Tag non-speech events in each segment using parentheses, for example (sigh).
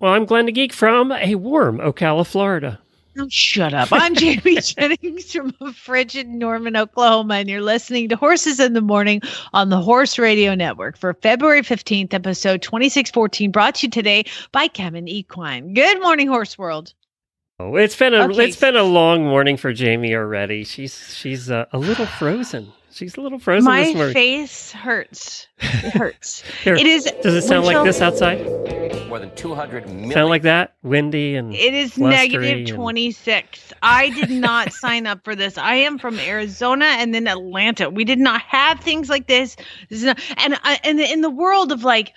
Well, I'm Glenn the Geek from a warm Ocala, Florida. Oh, shut up. I'm Jamie (laughs) Jennings from a frigid Norman, Oklahoma, and you're listening to Horses in the Morning on the Horse Radio Network for February 15th, episode 2614, brought to you today by Kemin Equine. Good morning, Horse World. Oh, it's been a Okay. it's been a long morning for Jamie already. She's she's uh, a little frozen. She's a little frozen My this face hurts. It hurts. (laughs) Here, it is. Does it sound like windshield- this outside? More than 200 million. Sound like that? Windy and It is blustery negative and- 26. I did not (laughs) sign up for this. I am from Arizona and then Atlanta. We did not have things like this. this is not, and I, and in the world of like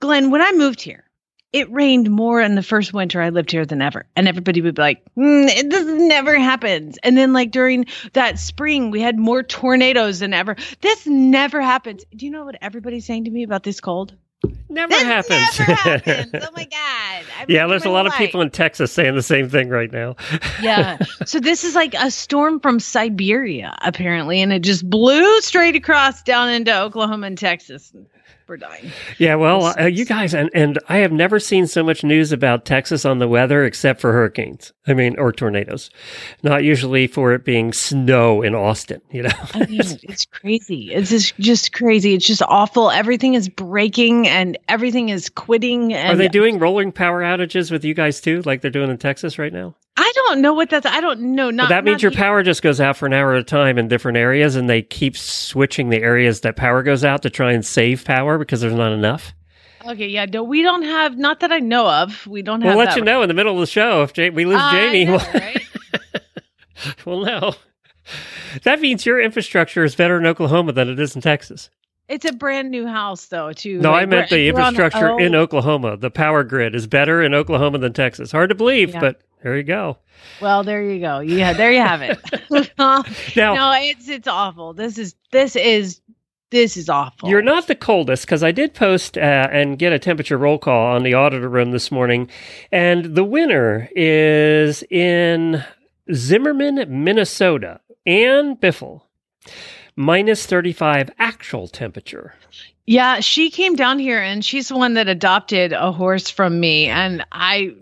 Glenn, when I moved here, it rained more in the first winter I lived here than ever. And everybody would be like, mm, it, this never happens. And then like during that spring, we had more tornadoes than ever. This never happens. Do you know what everybody's saying to me about this cold? never This happens. never (laughs) happens. Oh my God. I've yeah, there's a my lot of people in Texas saying the same thing right now. (laughs) yeah. So this is like a storm from Siberia, apparently, and it just blew straight across down into Oklahoma and Texas. Dying. Yeah, well, uh, you guys, and, and I have never seen so much news about Texas on the weather except for hurricanes. I mean, or tornadoes. Not usually for it being snow in Austin, you know? I mean, (laughs) it's crazy. It's just just crazy. It's just awful. Everything is breaking and everything is quitting. And Are they doing rolling power outages with you guys too, like they're doing in Texas right now? I don't know what that's. I don't know. Not Well, that means not your the- power just goes out for an hour at a time in different areas, and they keep switching the areas that power goes out to try and save power because there's not enough. Okay, yeah. No, we don't have. Not that I know of. We don't have. We'll let you know in the middle of the show if Ja- we lose I Jamie. know, we'll, (laughs) right? we'll know. That means your infrastructure is better in Oklahoma than it is in Texas. It's a brand new house, though. Too. No, I meant the on- infrastructure in. Oklahoma. The power grid is better in Oklahoma than Texas. Hard to believe, Yeah. but there you go. Well, there you go. Yeah, there you have it. (laughs) (laughs) Now, no, it's it's awful. This is this is this is awful. You're not the coldest because I did post uh, and get a temperature roll call on the auditor room this morning, and the winner is in Zimmerman, Minnesota. Ann Biffle, minus 35 actual temperature. Yeah, she came down here and she's the one that adopted a horse from me, and I,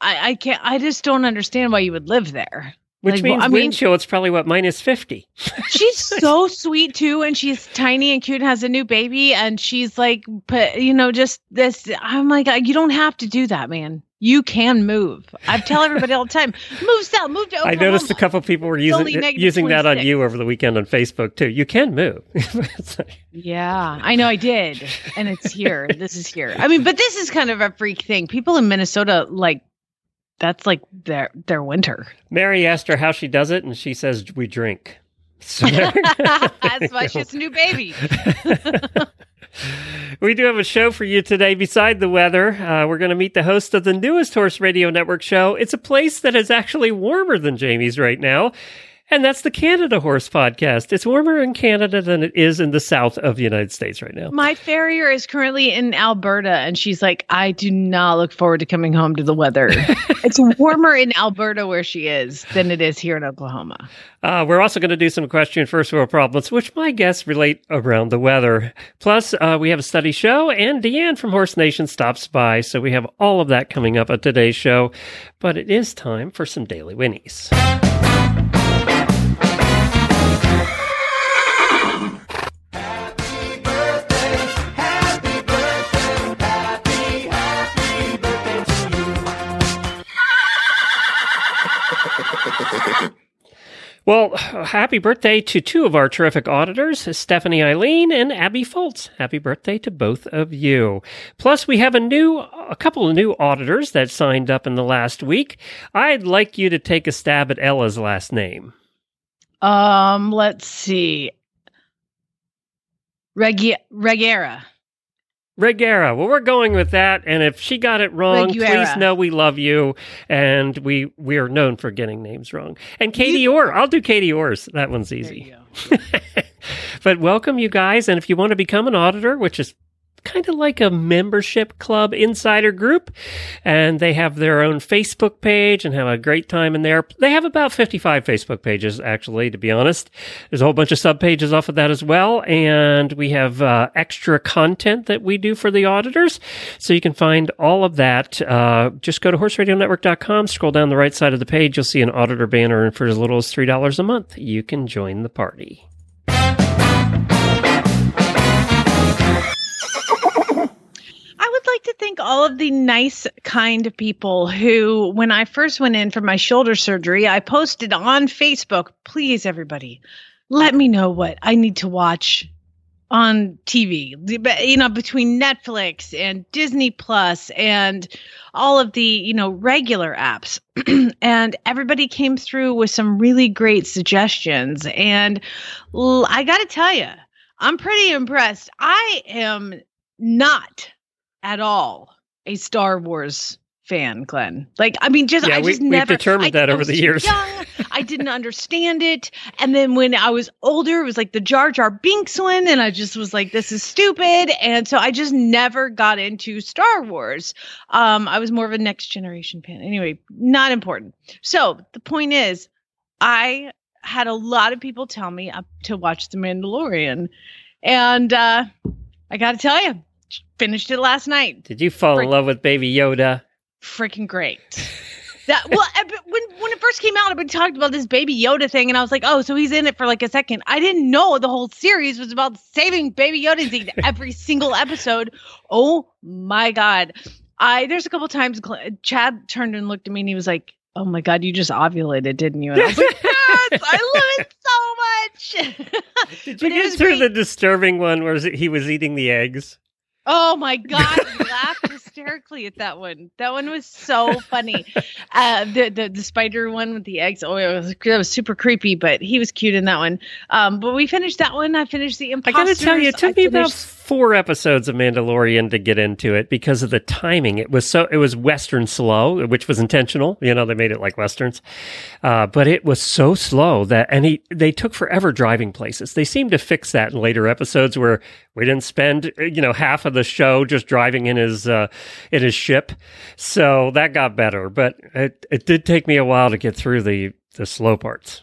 I, I can't. I just don't understand why you would live there. Which Like, means well, I wind mean- chill, it's probably what, minus 50. (laughs) She's so sweet too, and she's tiny and cute, and has a new baby, and she's like, but you know, just this. I'm like, uh, you don't have to do that, man. You can move. I tell everybody all the time, (laughs) move south, move to I noticed a couple people were using, using that on you over the weekend on Facebook too. You can move. (laughs) Like- Yeah, I know I did. And it's here. this is here. I mean, but this is kind of a freak thing. People in Minnesota like that's like their their winter. Mary asked her how she does it, and she says, We drink. So (laughs) that's why she has a new baby. (laughs) we do have a show for you today. Beside the weather, uh, we're going to meet the host of the newest Horse Radio Network show. It's a place that is actually warmer than Jamie's right now. And that's the Canada Horse Podcast. It's warmer in Canada than it is in the south of the United States right now. My farrier is currently in Alberta and she's like, I do not look forward to coming home to the weather. (laughs) it's warmer in Alberta where she is than it is here in Oklahoma. Uh, we're also going to do some question first world problems, which my guests relate around the weather. Plus, uh, we have a study show, and DeAnn from Horse Nation stops by. So we have all of that coming up at today's show. But it is time for some daily winnies. Well, happy birthday to two of our terrific auditors, Stephanie Eileen and Abby Fultz. Happy birthday to both of you. Plus, we have a new, a couple of new auditors that signed up in the last week. I'd like you to take a stab at Ella's last name. Um, let's see. Regi- Regera. Regera. Well, we're going with that, and if she got it wrong, please know we love you, and we we are known for getting names wrong. And Katie Orr, I'll do Katie Orr's. That one's easy. you (laughs) but welcome, you guys, and if you want to become an auditor, which is kind of like a membership club insider group. And they have their own Facebook page and have a great time in there. They have about 55 Facebook pages, actually, to be honest. There's a whole bunch of sub pages off of that as well. And we have uh, extra content that we do for the auditors. So you can find all of that. Uh, just go to horseradionetwork.com, scroll down the right side of the page. You'll see an auditor banner. And for as little as $3 a month, you can join the party. Thank all of the nice, kind people who, when I first went in for my shoulder surgery, I posted on Facebook, please, everybody, let me know what I need to watch on TV, you know, between Netflix and Disney Plus and all of the, you know, regular apps. (clears throat) and everybody came through with some really great suggestions. And I got to tell you, I'm pretty impressed. I am not at all a Star Wars fan, Glenn. Like, I mean, just Yeah, I we- just we've never determined I- that I over the years. Young, I didn't understand it, and then when I was older, it was like the Jar Jar Binks one, and I just was like, "This is stupid," and so I just never got into Star Wars. Um, I was more of a Next Generation fan. Anyway, not important. So the point is, I had a lot of people tell me uh, to watch The Mandalorian, and uh, I got to tell you, finished it last night Did you fall in love with Baby Yoda? freaking great. (laughs) That well, eh, I- when when it first came out, everybody talked about this Baby Yoda thing, and I was like, oh, so he's in it for like a second. I didn't know the whole series was about saving Baby Yoda He's in (laughs) every single episode. Oh my god! I there's a couple times Cl- Chad turned and looked at me, and he was like, "Oh my god, you just ovulated, didn't you?" And I was like, "Yes, I love it (laughs) so much." Did you get through great. the disturbing one where he was eating the eggs? Oh my god, we (laughs) laughed hysterically at that one. That one was so funny. Uh, the, the the spider one with the eggs. Oh, it was that was super creepy, but he was cute in that one. Um, but we finished that one. I finished the I gotta tell you, it took I me about four episodes of Mandalorian to get into it because of the timing. It was so it was Western slow, which was intentional. You know, they made it like westerns, uh, but it was so slow that and he they took forever driving places. They seemed to fix that in later episodes where we didn't spend you know half of the show just driving in his uh, in his ship, so that got better. But it it did take me a while to get through the the slow parts.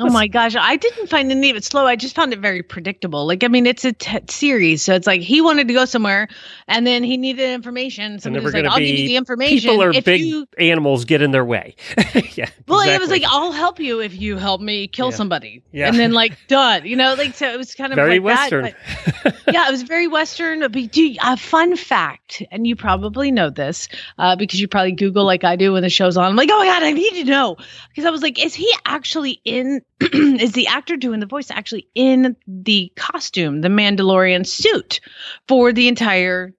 Oh my (laughs) gosh, I didn't find any of it slow. I just found it very predictable. Like, I mean, it's a t- series, so it's like he wanted to go somewhere, and then he needed information. So there Somebody like, going to "I'll give you be the information people or if big you." animals get in their way. (laughs) yeah. Well, it was like, "I'll help you if you help me kill Yeah. somebody," Yeah. and then (laughs) like done. You know, like so it was kind of very like western. That, but- yeah, it was very Western. But do a fun fact, and you probably know this uh, because you probably Google like I do when the show's on. I'm like, oh my god, I need to know because I was like, is he actually in? (clears throat) is the actor doing the voice actually in the costume, the Mandalorian suit for the entire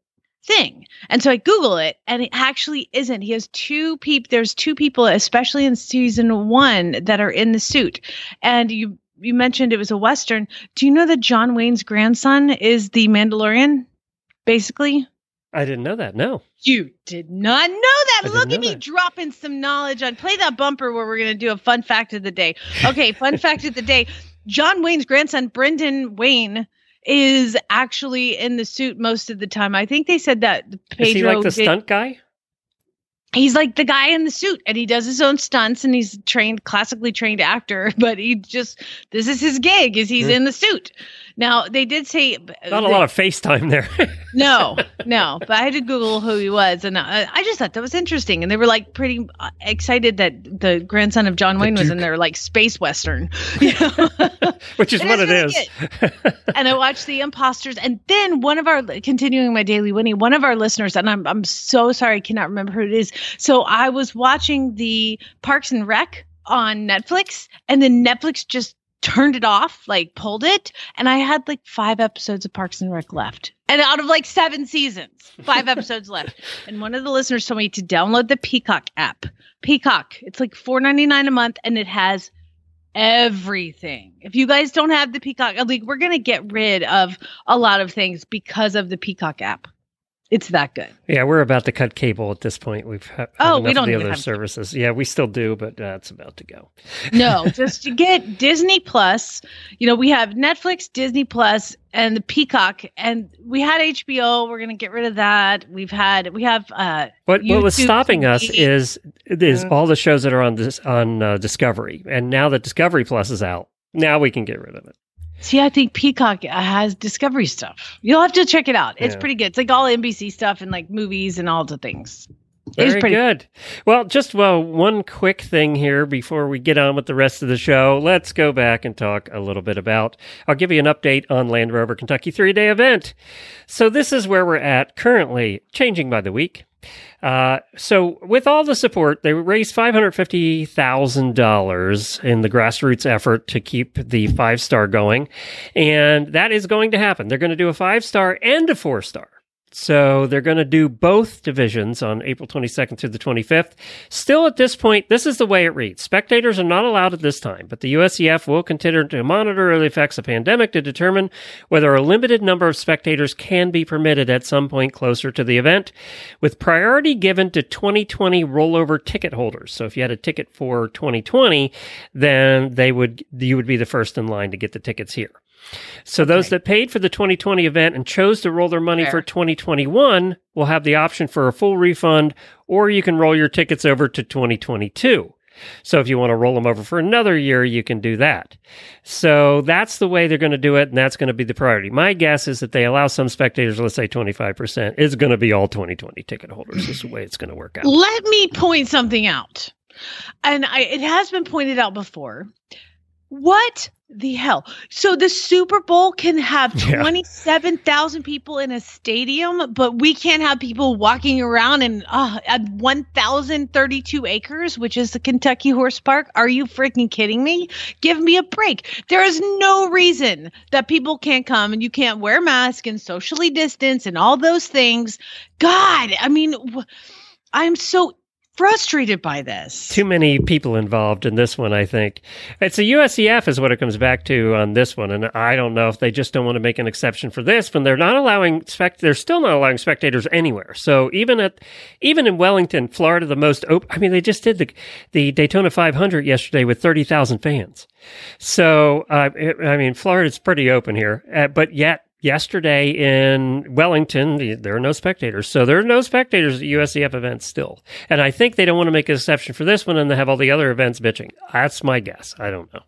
thing? And so I Google it, and it actually isn't. He has two people. There's two people, especially in season one, that are in the suit, and you. You mentioned it was a western. Do you know that John Wayne's grandson is the Mandalorian? Basically, I didn't know that. No. you did not know that. I Look know at me that. dropping some knowledge on. Play that bumper where we're going to do a fun fact of the day. Okay, fun (laughs) fact of the day. John Wayne's grandson, Brendan Wayne, is actually in the suit most of the time. I think they said that Pedro Is he like the did- stunt guy? he's like the guy in the suit and he does his own stunts and he's trained classically trained actor (laughs) but he just this is his gig is he's Hmm. in the suit now they did say Not a lot of FaceTime there. (laughs) no no but i had to google who he was and I, I just thought that was interesting and they were like pretty uh, excited that the grandson of john wayne was in there like space western (laughs) you know? (laughs) Which is It what is it and I watched the imposters, and then one of our continuing my daily Winnie, one of our listeners, and I'm I'm so sorry, I cannot remember who it is. So I was watching the Parks and Rec on Netflix, and then Netflix just turned it off, like pulled it, and I had like five episodes of Parks and Rec left. And out of like seven seasons, five (laughs) episodes left. And one of the listeners told me to download the Peacock app. Peacock. It's like $4.99 a month and it has everything. If you guys don't have the Peacock, like we're gonna get rid of a lot of things because of the Peacock app. It's that good. Yeah, we're about to cut cable at this point. We've ha- Oh, we don't of the other have cable. services. Yeah, we still do, but that's about to go. No, (laughs) just to get Disney Plus. You know, we have Netflix, Disney Plus, and the Peacock, and we had HBO. We're gonna get rid of that. We've had we have uh What what was YouTube stopping us is is Yeah. all the shows that are on this on uh, Discovery, and now that Discovery Plus is out, now we can get rid of it. See, I think Peacock has Discovery stuff. You'll have to check it out. It's Yeah. pretty good. It's like all NBC stuff and like movies and all the things. Very it's pretty good. Well, just well, one quick thing here before we get on with the rest of the show. Let's go back and talk a little bit about. I'll give you an update on Land Rover Kentucky three day event. So this is where we're at currently, changing by the week. Uh, so with all the support, they raised five hundred fifty thousand dollars in the grassroots effort to keep the five star going, and that is going to happen. They're going to do a five star and a four star. So they're going to do both divisions on April 22nd through the 25th. Still at this point, this is the way it reads. Spectators are not allowed at this time, but the USEF will continue to monitor the effects of pandemic to determine whether a limited number of spectators can be permitted at some point closer to the event, with priority given to 2020 rollover ticket holders. So if you had a ticket for 2020, then they would you would be the first in line to get the tickets here. So those that paid for the 2020 event and chose to roll their money Fair. for 2021 will have the option for a full refund, or you can roll your tickets over to 2022. So if you want to roll them over for another year, you can do that. So that's the way they're going to do it, and that's going to be the priority. My guess is that they allow some spectators, let's say 25%, is going to be all 2020 ticket holders. This is the way it's going to work out. Let me point something out. And I, it has been pointed out before. What the hell? So the Super Bowl can have (laughs) Yeah. 27,000 people in a stadium, but we can't have people walking around in uh, at 1,032 acres, which is the Kentucky Horse Park. Are you freaking kidding me? Give me a break. There is no reason that people can't come and you can't wear masks and socially distance and all those things. God, I mean, I'm so frustrated by this. too many people involved in this one, I think. It's a USEF is what it comes back to on this one. And I don't know if they just don't want to make an exception for this when they're not allowing spect they're still not allowing spectators anywhere. So even at even in Wellington, Florida, the most open I mean, they just did the the Daytona 500 yesterday with 30,000 fans. So uh, it, I mean, Florida's pretty open here, uh, but yet yesterday in Wellington, there are no spectators. So there are no spectators at USEF events still. And I think they don't want to make an exception for this one and they have all the other events bitching. That's my guess. I don't know.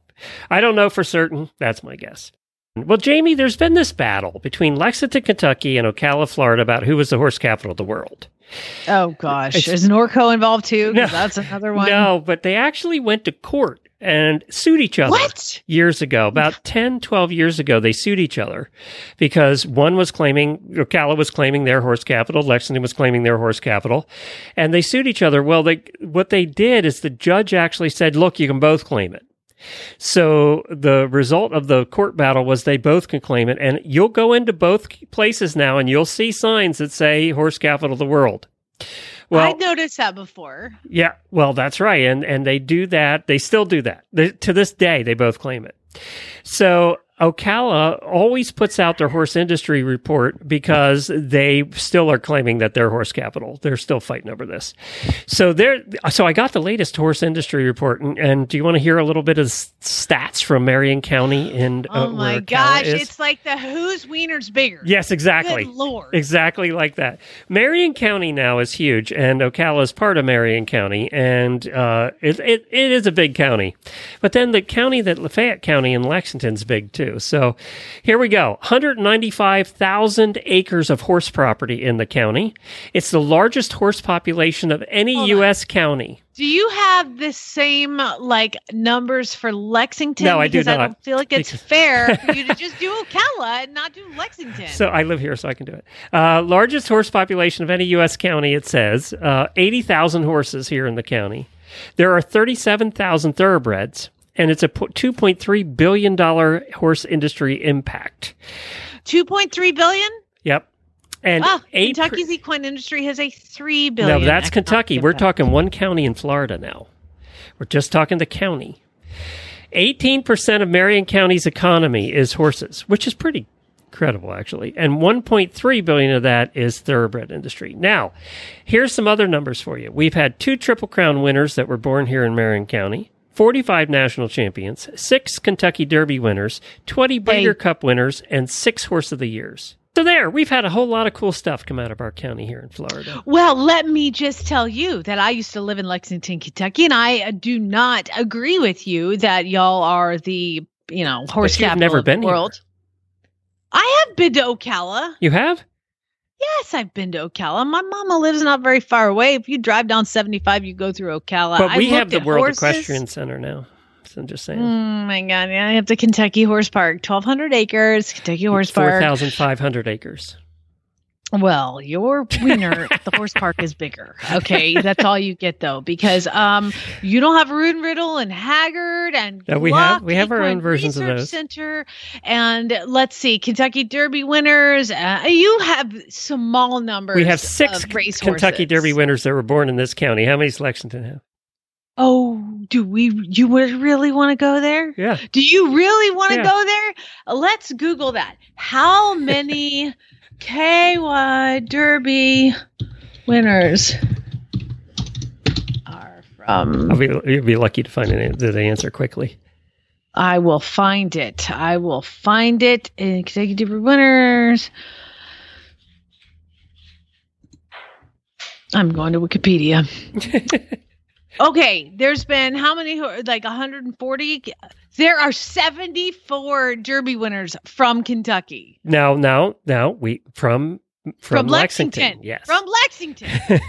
I don't know for certain. That's my guess. Well, Jamie, there's been this battle between Lexington, Kentucky and Ocala, Florida about who was the horse capital of the world. Oh gosh, It's- is Norco involved too? No. that's another one. No, but they actually went to court and sued each other. What? years ago, about 10, 12 years ago, they sued each other because one was claiming, Ocala was claiming their horse capital, Lexington was claiming their horse capital, and they sued each other. Well, they, what they did is the judge actually said, look, you can both claim it. So the result of the court battle was they both can claim it, and you'll go into both places now and you'll see signs that say horse capital of the world. Well, I noticed that before. yeah, well, that's right, and and they do that. They still do that they, to this day. They both claim it. So Ocala always puts out their horse industry report because they still are claiming that they're horse capital. They're still fighting over this. So there. So I got the latest horse industry report, and, and do you want to hear a little bit of stats from Marion County? And Oh uh, my gosh, it's like the whose wiener's bigger. Yes, exactly. Good lord. Exactly like that. Marion County now is huge, and Ocala is part of Marion County, and uh, it, it it is a big county. But then the county that Lafayette County and Lexington's big too. So here we go: 195,000 acres of horse property in the county. It's the largest horse population of any Hold on. U.S. county. Do you have the same like numbers for Lexington? No, I do because I don't feel like it's (laughs) fair for you to just do Ocala and not do Lexington. So I live here, so I can do it. Uh, largest horse population of any U.S. county, it says. Uh, 80,000 horses here in the county. There are 37,000 thoroughbreds, and it's a $2.3 billion horse industry impact. 2.3 billion? Yep. And Wow, eight per- Kentucky's equine industry has a 3 billion. No, that's Kentucky. We're talking one county in Florida now. We're just talking the county. 18% of Marion County's economy is horses, which is pretty incredible, actually. And 1.3 billion of that is thoroughbred industry. Now, here's some other numbers for you. We've had two Triple Crown winners that were born here in Marion County. 45 national champions, six Kentucky Derby winners, 20 Breeder Hey. Cup winners, and six Horse of the Years. So there, we've had a whole lot of cool stuff come out of our county here in Florida. Well, let me just tell you that I used to live in Lexington, Kentucky, and I do not agree with you that y'all are the you know horse capital never of the been here. world. I have been to Ocala. You have? Yes, I've been to Ocala. My mama lives not very far away. If you drive down 75, you go through Ocala. But we have the World horses. Equestrian Center now. So I'm just saying. Oh my god! Yeah, I have the Kentucky Horse Park, 1,200 acres. Kentucky Horse Park. 4,500 acres. Well, your wiener, (laughs) the horse park is bigger. Okay, that's all you get though, because um, you don't have and Riddle and Hagyard and we have- we have our own versions of those. Center, and let's see, Kentucky Derby winners. Uh, you have small numbers. We have six Kentucky. Derby winners that were born in this county. How many does Lexington have? Oh, do we? You would really want to go there? Yeah. Do you really want to Yeah. go there? Let's Google that. How (laughs) many KY Derby winners are from? I'll be, you'll be lucky to find an, the answer quickly. I will find it. I will find it in Kentucky Derby winners. I'm going to Wikipedia. (laughs) Okay, there's been how many? Like 140. There are 74 Derby winners from Kentucky. Now, now, now, we from from, From Lexington. Yes. From Lexington. (laughs)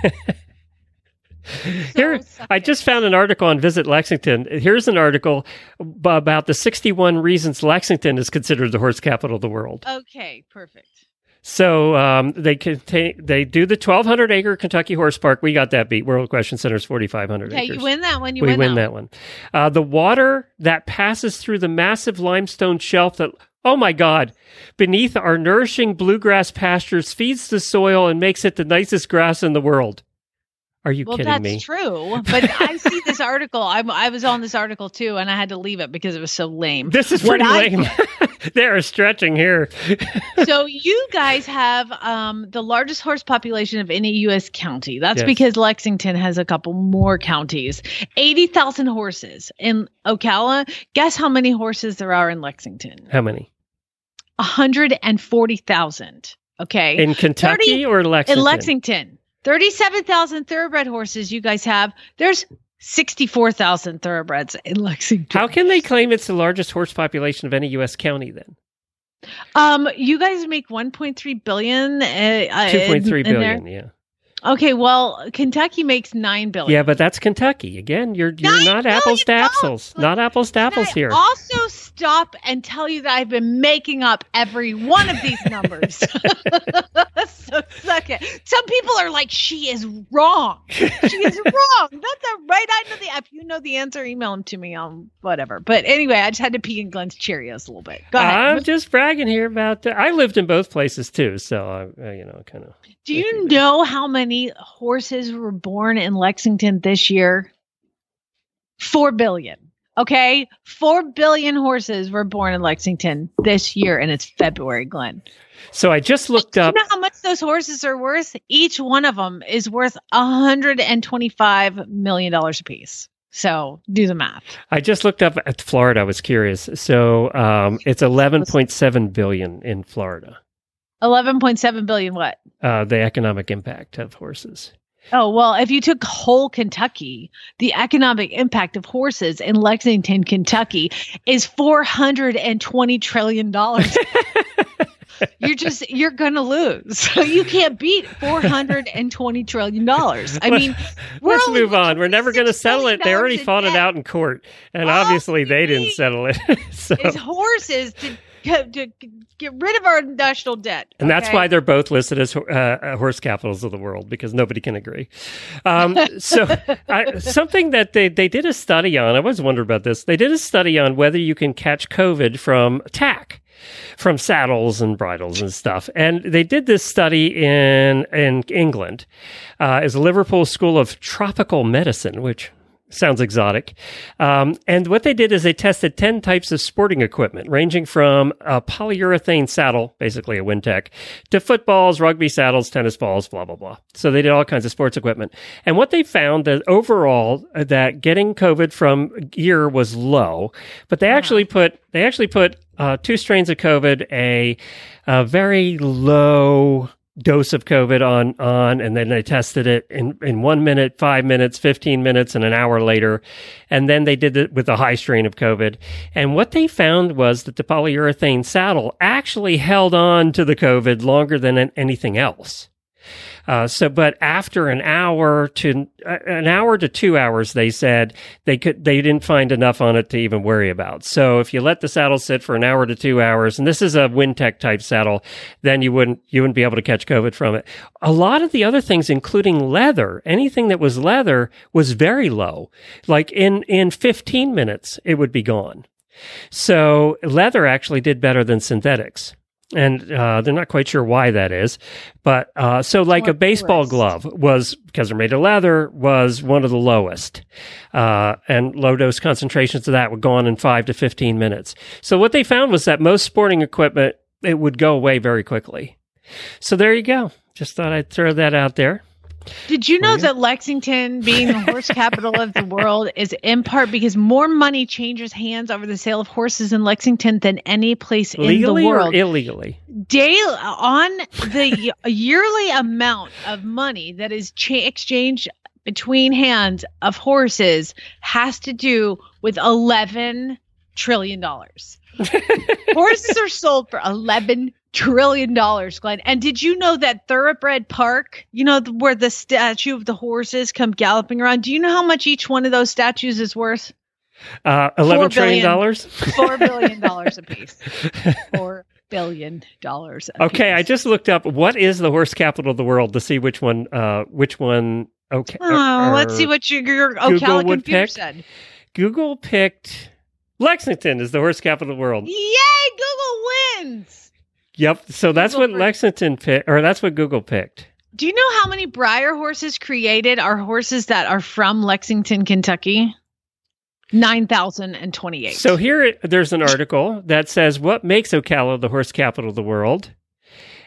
Here, So I just found an article on Visit Lexington. Here's an article about the 61 reasons Lexington is considered the horse capital of the world. Okay, perfect. So um, they contain, they do the 1,200 acre Kentucky Horse Park. We got that beat. World Equestrian Center's 4,500 Okay, acres. you win that one. You we win, that. that one. Uh, the water that passes through the massive limestone shelf that, oh my God, beneath our nourishing bluegrass pastures feeds the soil and makes it the nicest grass in the world. Are you Well, kidding that's me? That's true. (laughs) But I see this article. I, I was on this article too, and I had to leave it because it was so lame. This is What pretty I- lame. (laughs) (laughs) they are stretching here. (laughs) so you guys have um, the largest horse population of any U.S. county. That's Yes. because Lexington has a couple more counties. Eighty thousand horses in Ocala. Guess how many horses there are in Lexington? How many? hundred and forty thousand. Okay, In Kentucky 30 or Lexington? in Lexington, thirty-seven thousand thoroughbred horses. You guys have. There's sixty-four thousand thoroughbreds in Lexington. How can they claim it's the largest horse population of any U.S. county then? Um, you guys make 1.3 billion. Uh, uh, 2.3 in there? billion, yeah. Okay, well, Kentucky makes nine billion. Yeah, but that's Kentucky. Again, you're you're Nine not apples to apples. dollars. Not apples to apples here. Also, stop and tell you that I've been making up every one of these numbers. (laughs) (laughs) so suck it. Some people are like, "She is wrong. She is (laughs) wrong." That's a right. I know the. If you know the answer, email them to me on whatever. But anyway, I just had to pee in Glenn's Cheerios a little bit. Go ahead. I'm just bragging here about. The, I lived in both places too, so I, uh, you know, kind of. Do you know how many horses were born in Lexington this year? Four billion. Okay. Four billion horses were born in Lexington this year, and it's February, Glenn. So I just looked Do you up. know how much those horses are worth? Each one of them is worth $125 million a piece. So do the math. I just looked up at Florida. I was curious. So um, it's 11.7 billion in Florida. 11.7 billion what? Uh, the economic impact of horses. Oh, well, if you took whole Kentucky, the economic impact of horses in Lexington, Kentucky is $420 trillion. (laughs) you're just, you're going to lose. So you can't beat $420 trillion. I mean, Let's move on. We're never going to settle it. They already fought it out in court, and All obviously they didn't settle it. (laughs) so, It's horses to, to get rid of our national debt. and that's why they're both listed as uh, horse capitals of the world because nobody can agree. Um, (laughs) so, I, something that they, they did a study on, I was wondering about this. They did a study on whether you can catch COVID from tack, from saddles and bridles and stuff. And they did this study in in England. Uh, is Liverpool School of Tropical Medicine, which sounds exotic. Um, and what they did is they tested 10 types of sporting equipment, ranging from a polyurethane saddle, basically a Wintec, to footballs, rugby saddles, tennis balls, blah, blah, blah. So they did all kinds of sports equipment. And what they found that overall, uh, that getting COVID from gear was low, but they actually put, they actually put uh, two strains of COVID, a, a very low dose of COVID on on, and then they tested it in in one minute, five minutes, fifteen minutes, and an hour later, and then they did it with a high strain of COVID. And what they found was that the polyurethane saddle actually held on to the COVID longer than anything else. Uh, so, but after an hour to uh, an hour to two hours, they said they could they didn't find enough on it to even worry about. So, if you let the saddle sit for an hour to two hours, and this is a Wintec type saddle, then you wouldn't you wouldn't be able to catch COVID from it. A lot of the other things, including leather, anything that was leather, was very low. Like in in 15 minutes, it would be gone. So leather actually did better than synthetics and uh, they're not quite sure why that is. But uh, so, like a baseball glove was because they're made of leather was one of the lowest, uh, and low dose concentrations of that would go on in five to fifteen minutes. So what they found was that most sporting equipment it would go away very quickly. So there you go. Just thought I'd throw that out there. Did you know that Lexington, being the horse capital of the world, is in part because more money changes hands over the sale of horses in Lexington than any place Legally in the world? or illegally? Daily on the yearly amount of money that is cha- exchanged between hands of horses has to do with eleven trillion dollars. (laughs) horses are sold for eleven trillion dollars, Glenn. And did you know that Thoroughbred Park, you know, where the statue of the horses come galloping around, do you know how much each one of those statues is worth? Uh, eleven trillion dollars. Four billion dollars (laughs) a piece. Four billion dollars. Okay, I just looked up what is the horse capital of the world to see which one. Uh, which one? Okay. Oh, let's see what your, your Ocala computer pick. said. Google picked Lexington is the horse capital of the world. Yay! Google wins. Yep. So that's Google what Lexington picked, or that's what Google picked. Do you know how many Breyer horses created are horses that are from Lexington, Kentucky? 9,028. So here there's an article that says what makes Ocala the horse capital of the world.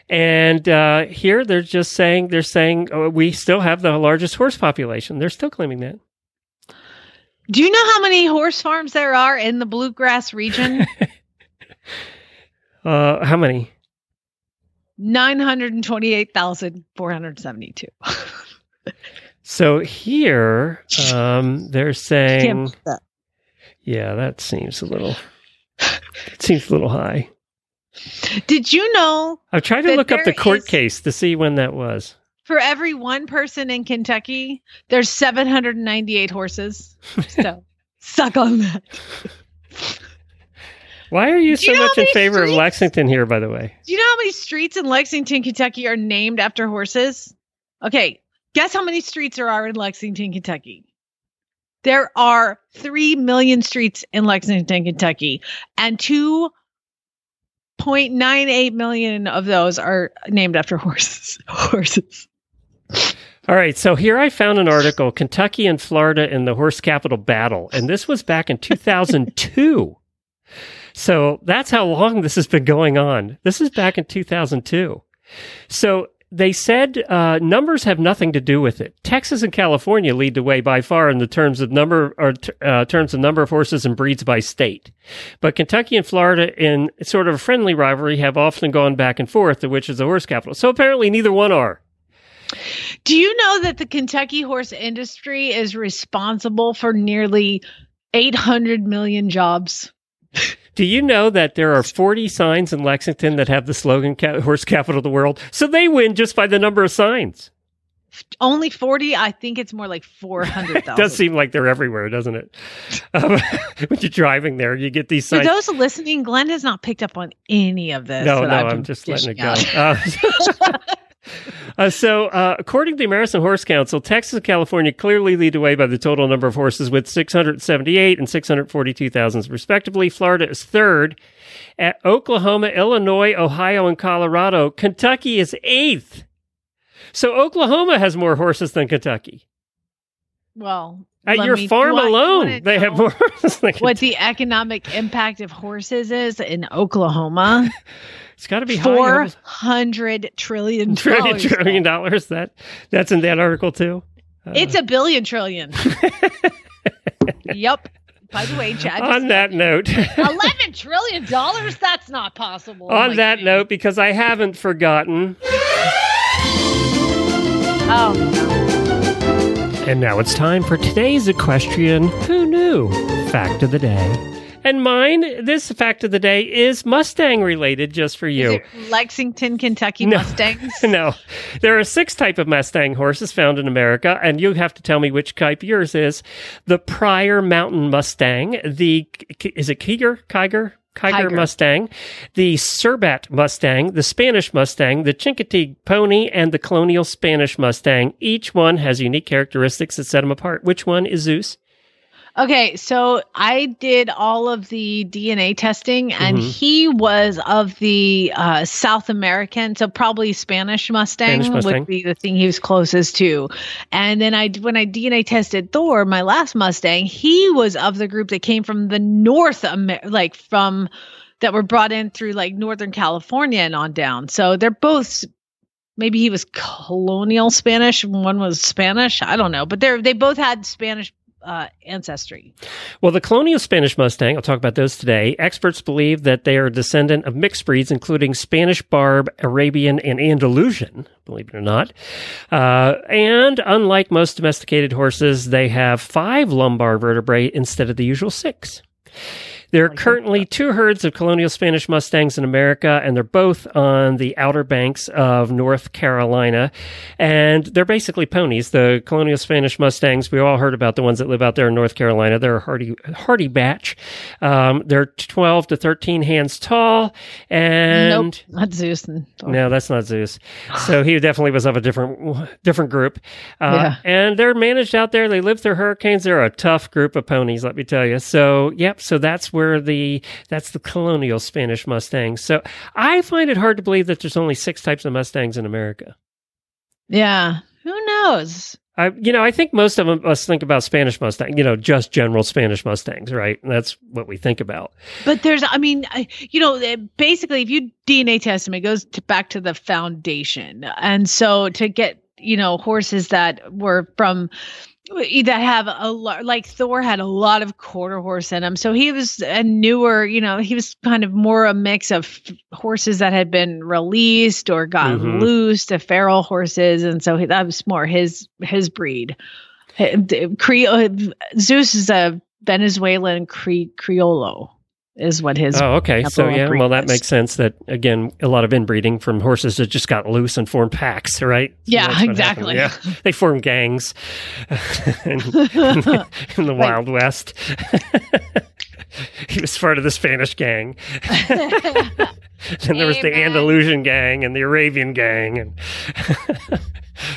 And uh, here they're just saying they're saying oh, we still have the largest horse population. They're still claiming that. Do you know how many horse farms there are in the bluegrass region? (laughs) uh, how many? 928,472. so here, um, they're saying, that. yeah, that seems a little, it seems a little high. Did you know? I've tried to look up the court case to see when that was. For every one person in Kentucky, there's 798 horses. (laughs) So suck on that. Why are you so you much in favor streets? of Lexington here, by the way? Do you know how many streets in Lexington, Kentucky are named after horses? Okay, guess how many streets there are in Lexington, Kentucky? There are 3 million streets in Lexington, Kentucky, and 2.98 million of those are named after (laughs) horses. horses. All right, so here I found an article Kentucky and Florida in the horse capital battle, and this was back in 2002. So that's how long this has been going on. This is back in 2002. So they said uh, numbers have nothing to do with it. Texas and California lead the way by far in the terms of number or uh, terms of number of horses and breeds by state. But Kentucky and Florida, in sort of a friendly rivalry, have often gone back and forth which is the horse capital. So apparently, neither one are. Do you know that the Kentucky horse industry is responsible for nearly 800 million jobs? (laughs) Do you know that there are 40 signs in Lexington that have the slogan "Horse Capital of the World"? So they win just by the number of signs. Only 40? I think it's more like 400,000. (laughs) does seem like they're everywhere, doesn't it? (laughs) Um, (laughs) when you're driving there, you get these signs. For those listening, Glenn has not picked up on any of this. No, no, I'm just letting it go. Uh, uh, so, uh, according to the American Horse Council, Texas and California clearly lead the way by the total number of horses with 678 and 642,000 respectively. Florida is third. At Oklahoma, Illinois, Ohio, and Colorado, Kentucky is eighth. So Oklahoma has more horses than Kentucky. Well, At let your farm do I- you wanna alone, they have more. (laughs) What the economic impact of horses is in Oklahoma? (laughs) it's got to be Four hundred trillion (laughs) Trillion, dollars. trillion dollars. That that's in that article too. Uh, It's a billion trillion. yep. By the way, Chad. on that note. eleven trillion dollars? That's not possible. on that note, because I haven't forgotten, Oh, and now it's time for today's equestrian Who Knew Fact of the Day. And mine, this fact of the day is Mustang related, just for you. Lexington, Kentucky No. Mustangs. (laughs) no, there are six type of Mustang horses found in America, and you have to tell me which type yours is. The Pryor Mountain Mustang, the is it Kiger, Kiger, Kiger Kiger. Mustang, the Surbat Mustang, the Spanish Mustang, the Chincoteague Pony, and the Colonial Spanish Mustang. Each one has unique characteristics that set them apart. Which one is Zeus? Okay, so I did all of the DNA testing, and Mhm. he was of the uh, South American, so probably Spanish Mustang, Spanish Mustang. would be the thing he was closest to. And then I, when I DNA tested Thor, my last Mustang, he was of the group that came from the North, Amer- like from that were brought in through like Northern California and on down. So they're both. Maybe he was colonial Spanish, one was Spanish. I don't know, but they're they both had Spanish uh, ancestry. Well, the colonial Spanish Mustang, I'll talk about those today. Experts believe that they are a descendant of mixed breeds, including Spanish Barb, Arabian, and Andalusian, believe it or not. Uh, and unlike most domesticated horses, they have five lumbar vertebrae instead of the usual six. There are currently two herds of colonial Spanish Mustangs in America, and they're both on the outer banks of North Carolina. And they're basically ponies. The colonial Spanish Mustangs, we all heard about the ones that live out there in North Carolina. They're a hardy, hardy batch. Um, they're 12 to 13 hands tall. And nope, not Zeus. No, that's not Zeus. So he definitely was of a different different group. Uh, Yeah. And they're managed out there. They live through hurricanes. They're a tough group of ponies, let me tell you. So, yep. So that's where the that's the colonial Spanish Mustang. So I find it hard to believe that there's only six types of Mustangs in America. Yeah, who knows? I, you know, I think most of us think about Spanish Mustang, you know, just general Spanish Mustangs, right? And that's what we think about. But there's, I mean, I, you know, eh, basically, if you DNA test them, it goes to, back to the foundation, and so to get, you know, horses that were from that have a lot like Thor had a lot of quarter horse in him. So he was a newer, you know, he was kind of more a mix of horses that had been released or gotten Mhm. loose to feral horses. And so he, that was more his, his breed. Cre- Zeus is a Venezuelan Cre- Criollo is what his, Oh, okay. So yeah, well, that makes sense. That again, a lot of inbreeding from horses that just got loose and formed packs, right? Yeah, that's what exactly. Yeah, (laughs) they form gangs (laughs) in, (laughs) in the Wild West. he was part of the Spanish gang. and there was the Andalusian gang and the Arabian gang, and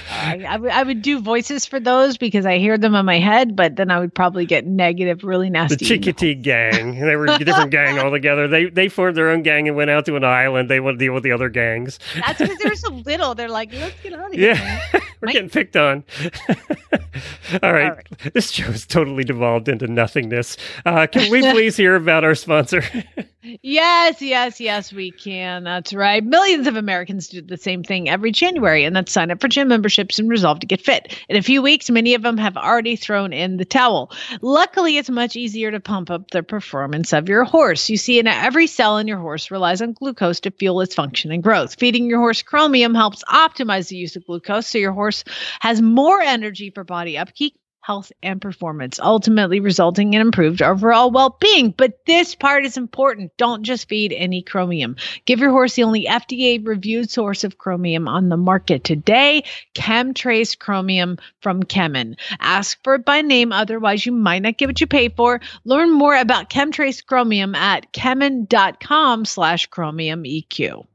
I, I would- do voices for those because I hear them in my head, but then I would probably get negative, really nasty. the. Chickatee gang. They were a different gang (laughs) altogether. They they formed their own gang and went out to an island. They want to deal with the other gangs. That's because they're so (laughs) little. They're like, let's get out of here. Yeah, (laughs) we're getting picked on. All right. All This show has totally devolved into nothingness. Uh, can we please hear about our sponsor? Yes, yes, yes, we can. That's right. Millions of Americans do the same thing every January, and that's sign up for memberships and resolve to get fit. In a few weeks, many of them have already thrown in the towel. Luckily, it's much easier to pump up the performance of your horse. You see, in every cell in your horse relies on glucose to fuel its function and growth. Feeding your horse chromium helps optimize the use of glucose so your horse has more energy for body upkeep health and performance, ultimately resulting in improved overall well being. But this part is important. Don't just feed any chromium. Give your horse the only FDA reviewed source of chromium on the market today Kemtrace Chromium from Kemin. Ask for it by name, otherwise, you might not get what you pay for. Learn more about Kemtrace Chromium at kemin.com slash chromium EQ.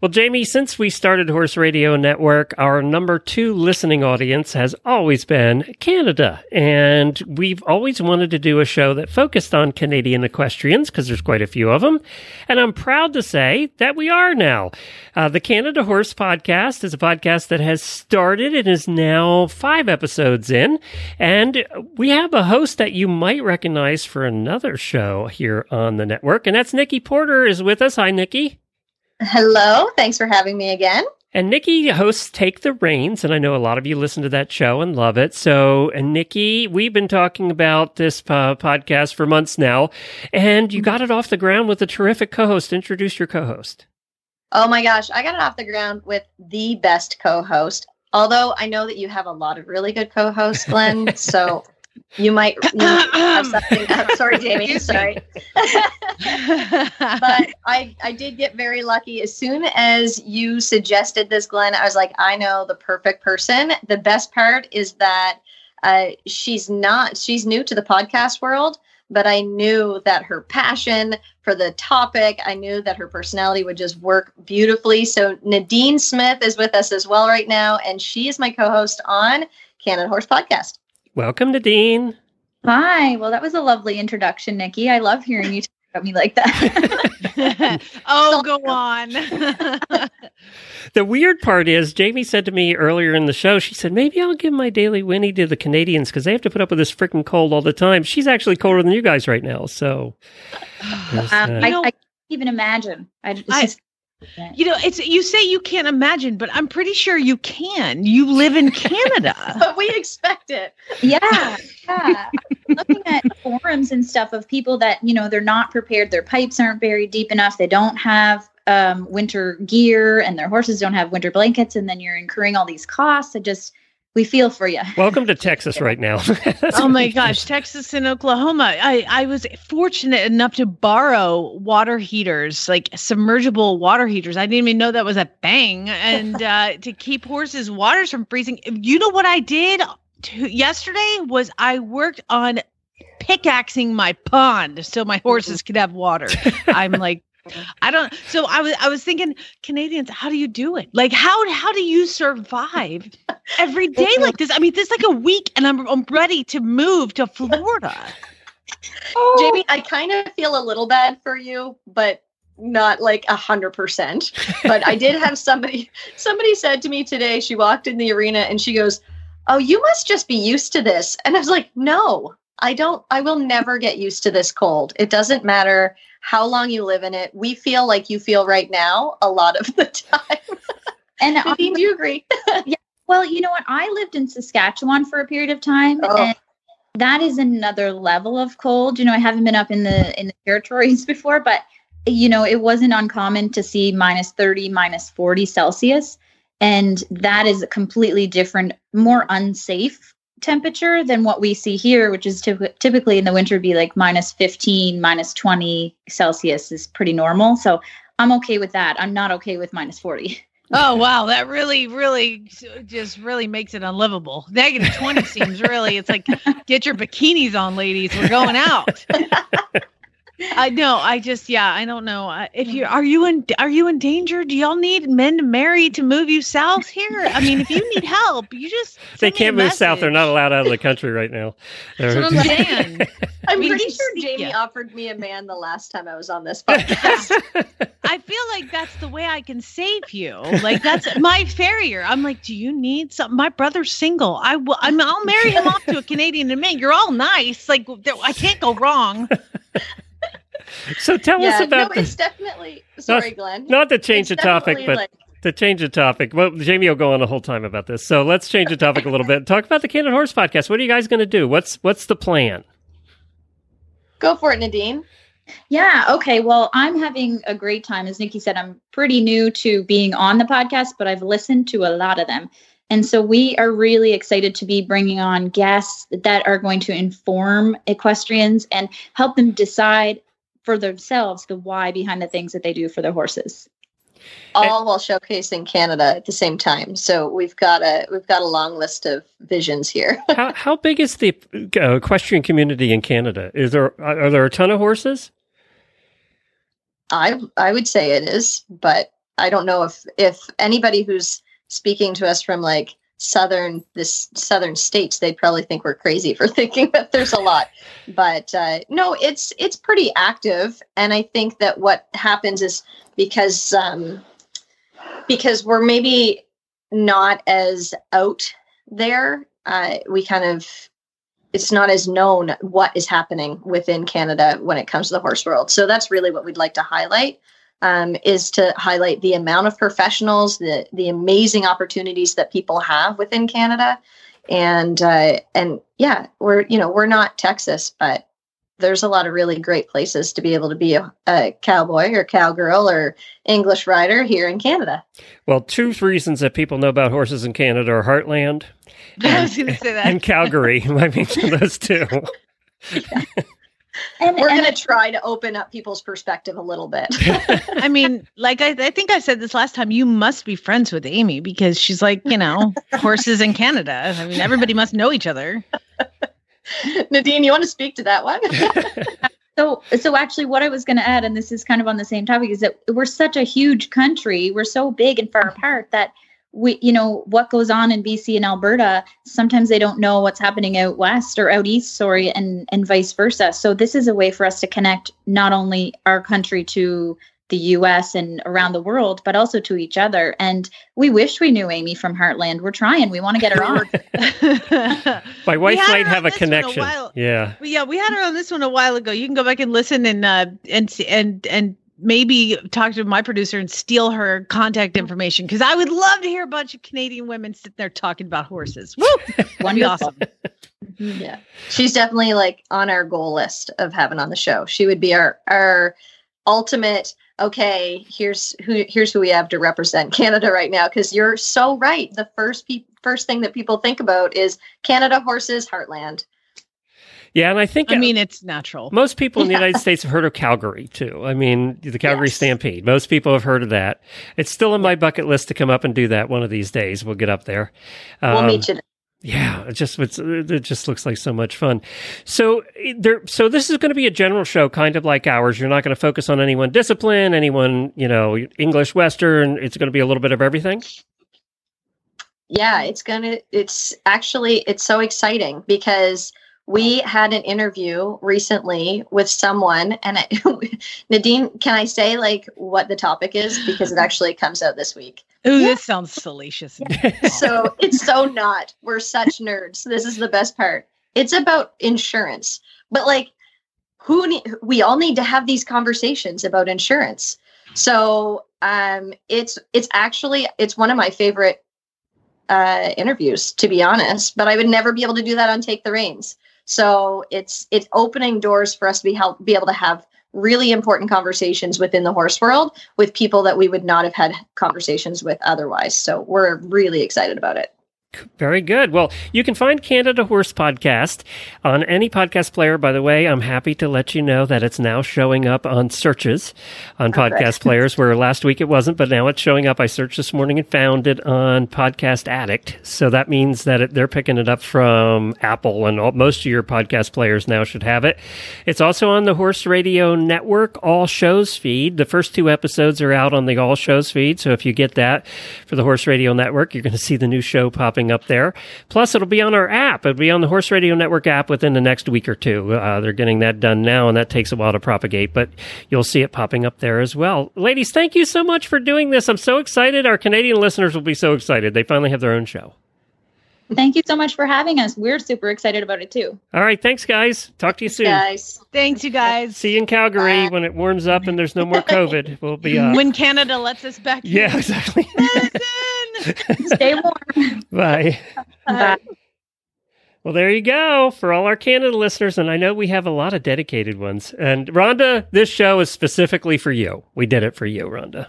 Well, Jamie, since we started Horse Radio Network, our number two listening audience has always been Canada. And we've always wanted to do a show that focused on Canadian equestrians because there's quite a few of them. And I'm proud to say that we are now. Uh, the Canada Horse Podcast is a podcast that has started and is now five episodes in. And we have a host that you might recognize for another show here on the network. And that's Nikki Porter is with us. Hi, Nikki. Hello. Thanks for having me again. And Nikki hosts Take the Reins, and I know a lot of you listen to that show and love it. So, and Nikki, we've been talking about this uh, podcast for months now, and you got it off the ground with a terrific co host. Introduce your co host. Oh my gosh, I got it off the ground with the best co host. Although I know that you have a lot of really good co hosts, Glenn. (laughs) so you might, (coughs) you might have something. I'm sorry, Jamie. Sorry. but I, I did get very lucky. As soon as you suggested this, Glenn, I was like, I know the perfect person. The best part is that uh, she's not, she's new to the podcast world, but I knew that her passion for the topic, I knew that her personality would just work beautifully. So Nadine Smith is with us as well right now, and she is my co host on Canada Horse Podcast. Welcome, Nadine. Hi. Well, that was a lovely introduction, Nikki. I love hearing you talk about me like that. (laughs) oh, go on. (laughs) the weird part is, Jamie said to me earlier in the show, she said, maybe I'll give my daily Winnie to the Canadians because they have to put up with this freaking cold all the time. She's actually colder than you guys right now. So, (sighs) um, I, I, can't even imagine. I, I, just, you know, it's you say you can't imagine, but I'm pretty sure you can. You live in Canada. (laughs) but we expect it. Yeah. Yeah. (laughs) Looking at forums and stuff of people that, you know, they're not prepared, their pipes aren't buried deep enough, they don't have um, winter gear and their horses don't have winter blankets, and then you're incurring all these costs. It just we feel for you. (laughs) Welcome to Texas right now. (laughs) oh my gosh, Texas and Oklahoma. I, I was fortunate enough to borrow water heaters, like submergible water heaters. I didn't even know that was a thing. And (laughs) uh, to keep horses' waters from freezing. You know what I did to, yesterday was I worked on pickaxing my pond so my horses could have water. I'm like I don't. So I was I was thinking, Canadians, how do you do it? Like how how do you survive every (laughs) day like this? I mean, this is like a week, and I'm I'm ready to move to Florida. (laughs) oh. Jamie, I kind of feel a little bad for you, but not like a hundred percent. But I did have somebody (laughs) somebody said to me today. She walked in the arena and she goes, "Oh, you must just be used to this." And I was like, "No, I don't. I will never get used to this cold. It doesn't matter." How long you live in it. We feel like you feel right now a lot of the (laughs) time. and (laughs) I do you agree? (laughs) yeah. Well, you know what? I lived in Saskatchewan for a period of time, oh. and that is another level of cold. You know, I haven't been up in the in the territories before, but you know, it wasn't uncommon to see minus 30, minus 40 Celsius. And that is a completely different, more unsafe temperature than what we see here, which is typically in the winter be like minus 15, minus 20 Celsius is pretty normal. So I'm okay with that. I'm not okay with minus 40. (laughs) Oh wow, that really, really, just really makes it unlivable. Negative twenty seems really. It's like get your bikinis on, ladies. We're going out. (laughs) I know. I just yeah. I don't know if you mm. are you in are you in danger? Do y'all need men to marry to move you south here? I mean, if you need help, you just they can't move south. They're not allowed out of the country right now. (laughs) I'm, (laughs) I'm pretty sure Jamie you. offered me a man the last time I was on this (laughs) podcast. I feel like that's the way I can save you. Like that's my farrier. I'm like, do you need something? My brother's single. I will. I'm, I'll marry him off to a Canadian and man. You're all nice. Like I can't go wrong. So tell yeah, us about no, it's definitely sorry, not, Glenn. Not to change it's the topic, but like, to change the topic. Well, Jamie will go on the whole time about this. So let's change the topic a little bit. Talk about the Canada Horse Podcast. What are you guys going to do? What's what's the plan? Go for it, Nadine. Yeah. Okay. Well, I'm having a great time. As Nikki said, I'm pretty new to being on the podcast, but I've listened to a lot of them. And so we are really excited to be bringing on guests that are going to inform equestrians and help them decide for themselves the why behind the things that they do for their horses all while showcasing Canada at the same time. So we've got a we've got a long list of visions here. (laughs) how how big is the uh, equestrian community in Canada? Is there are there a ton of horses? I I would say it is, but I don't know if if anybody who's speaking to us from like southern this southern states they'd probably think we're crazy for (laughs) thinking that there's a lot. But uh, no it's it's pretty active. And i think that what happens is because um because we're maybe not as out there uh we kind of it's not as known what is happening within canada when it comes to the horse world. So that's really what we'd like to highlight um, is to highlight the amount of professionals, the the amazing opportunities that people have within Canada, and uh, and yeah, we're you know we're not Texas, but there's a lot of really great places to be able to be a, a, cowboy or cowgirl or English rider here in Canada. Well, two reasons that people know about horses in Canada are Heartland. And, (laughs) I was say that. And Calgary. (laughs) I mean, (laughs) those two. Yeah. And, we're going to try to open up people's perspective a little bit. (laughs) I mean, like I, I, think I said this last time, you must be friends with Amy because she's like, you know, horses in Canada. I mean, everybody must know each other. (laughs) Nadine, you want to speak to that one? (laughs) so, so actually, what I was going to add, and this is kind of on the same topic, is that we're such a huge country. We're so big and far apart that we you know what goes on in BC and Alberta sometimes they don't know what's happening out west or out east sorry and and vice versa. So this is a way for us to connect not only our country to the US and around the world but also to each other. And we wish we knew Amy from Heartland. We're trying. We want to get her on. (laughs) My wife might have a connection. a yeah. Yeah we had her on this one a while ago. You can go back and listen and uh and and and maybe talk to my producer and steal her contact mm-hmm. information because I would love to hear a bunch of Canadian women sitting there talking about horses. Woo! (laughs) That'd be awesome. Mm-hmm. yeah. She's definitely like on our goal list of having on the show. She would be our our ultimate okay, here's who here's who we have to represent (laughs) Canada right now because you're so right. The first pe- first thing that people think about is Canada horses heartland. Yeah, and I think I mean it's natural. Most people in the United States have heard of Calgary too. I mean, the Calgary yes. Stampede. Most people have heard of that. It's still on my bucket list to come up and do that one of these days. We'll get up there. Um, we'll meet you. Yeah, it just it just looks like so much fun. So there, so this is going to be a general show, kind of like ours. You're not going to focus on any one discipline, anyone, you know, English, Western. It's going to be a little bit of everything. Yeah, it's gonna. It's actually it's so exciting because we had an interview recently with someone and (laughs) nadine can i say like what the topic is? Because it (laughs) actually comes out this week. Ooh, yeah. this sounds salacious. So it's so not. We're such nerds. This is the best part. It's about insurance. But like who ne- we all need to have these conversations about insurance. So um it's it's actually it's one of my favorite uh interviews to be honest. But i would never be able to do that on take the reins so it's it's opening doors for us to be help be able to have really important conversations within the horse world with people that we would not have had conversations with otherwise. So we're really excited about it. Very good. Well, you can find Canada Horse Podcast on any podcast player. By the way, I'm happy to let you know that it's now showing up on searches on oh, podcast players, where last week it wasn't, but now it's showing up. I searched this morning and found it on Podcast Addict. So that means that it, they're picking it up from Apple, and all, most of your podcast players now should have it. It's also on the Horse Radio Network All Shows feed. The first two episodes are out on the All Shows feed. So if you get that for the Horse Radio Network, you're going to see the new show popping popping up there. Plus, it'll be on our app. It'll be on the Horse Radio Network app within the next week or two. Uh, they're getting that done now, and that takes a while to propagate, but you'll see it popping up there as well. Ladies, thank you so much for doing this. I'm so excited. Our Canadian listeners will be so excited. They finally have their own show. Thank you so much for having us. We're super excited about it too. All right. Thanks, guys. Talk to you soon. Guys. Thanks, you guys. See you in Calgary Bye. when it warms up and there's no more COVID. We'll be uh... When Canada lets us back. Yeah, exactly. Stay warm. (laughs) Bye. Bye. Well, there you go for all our Canada listeners. And I know we have a lot of dedicated ones. And Rhonda, this show is specifically for you. We did it for you, Rhonda.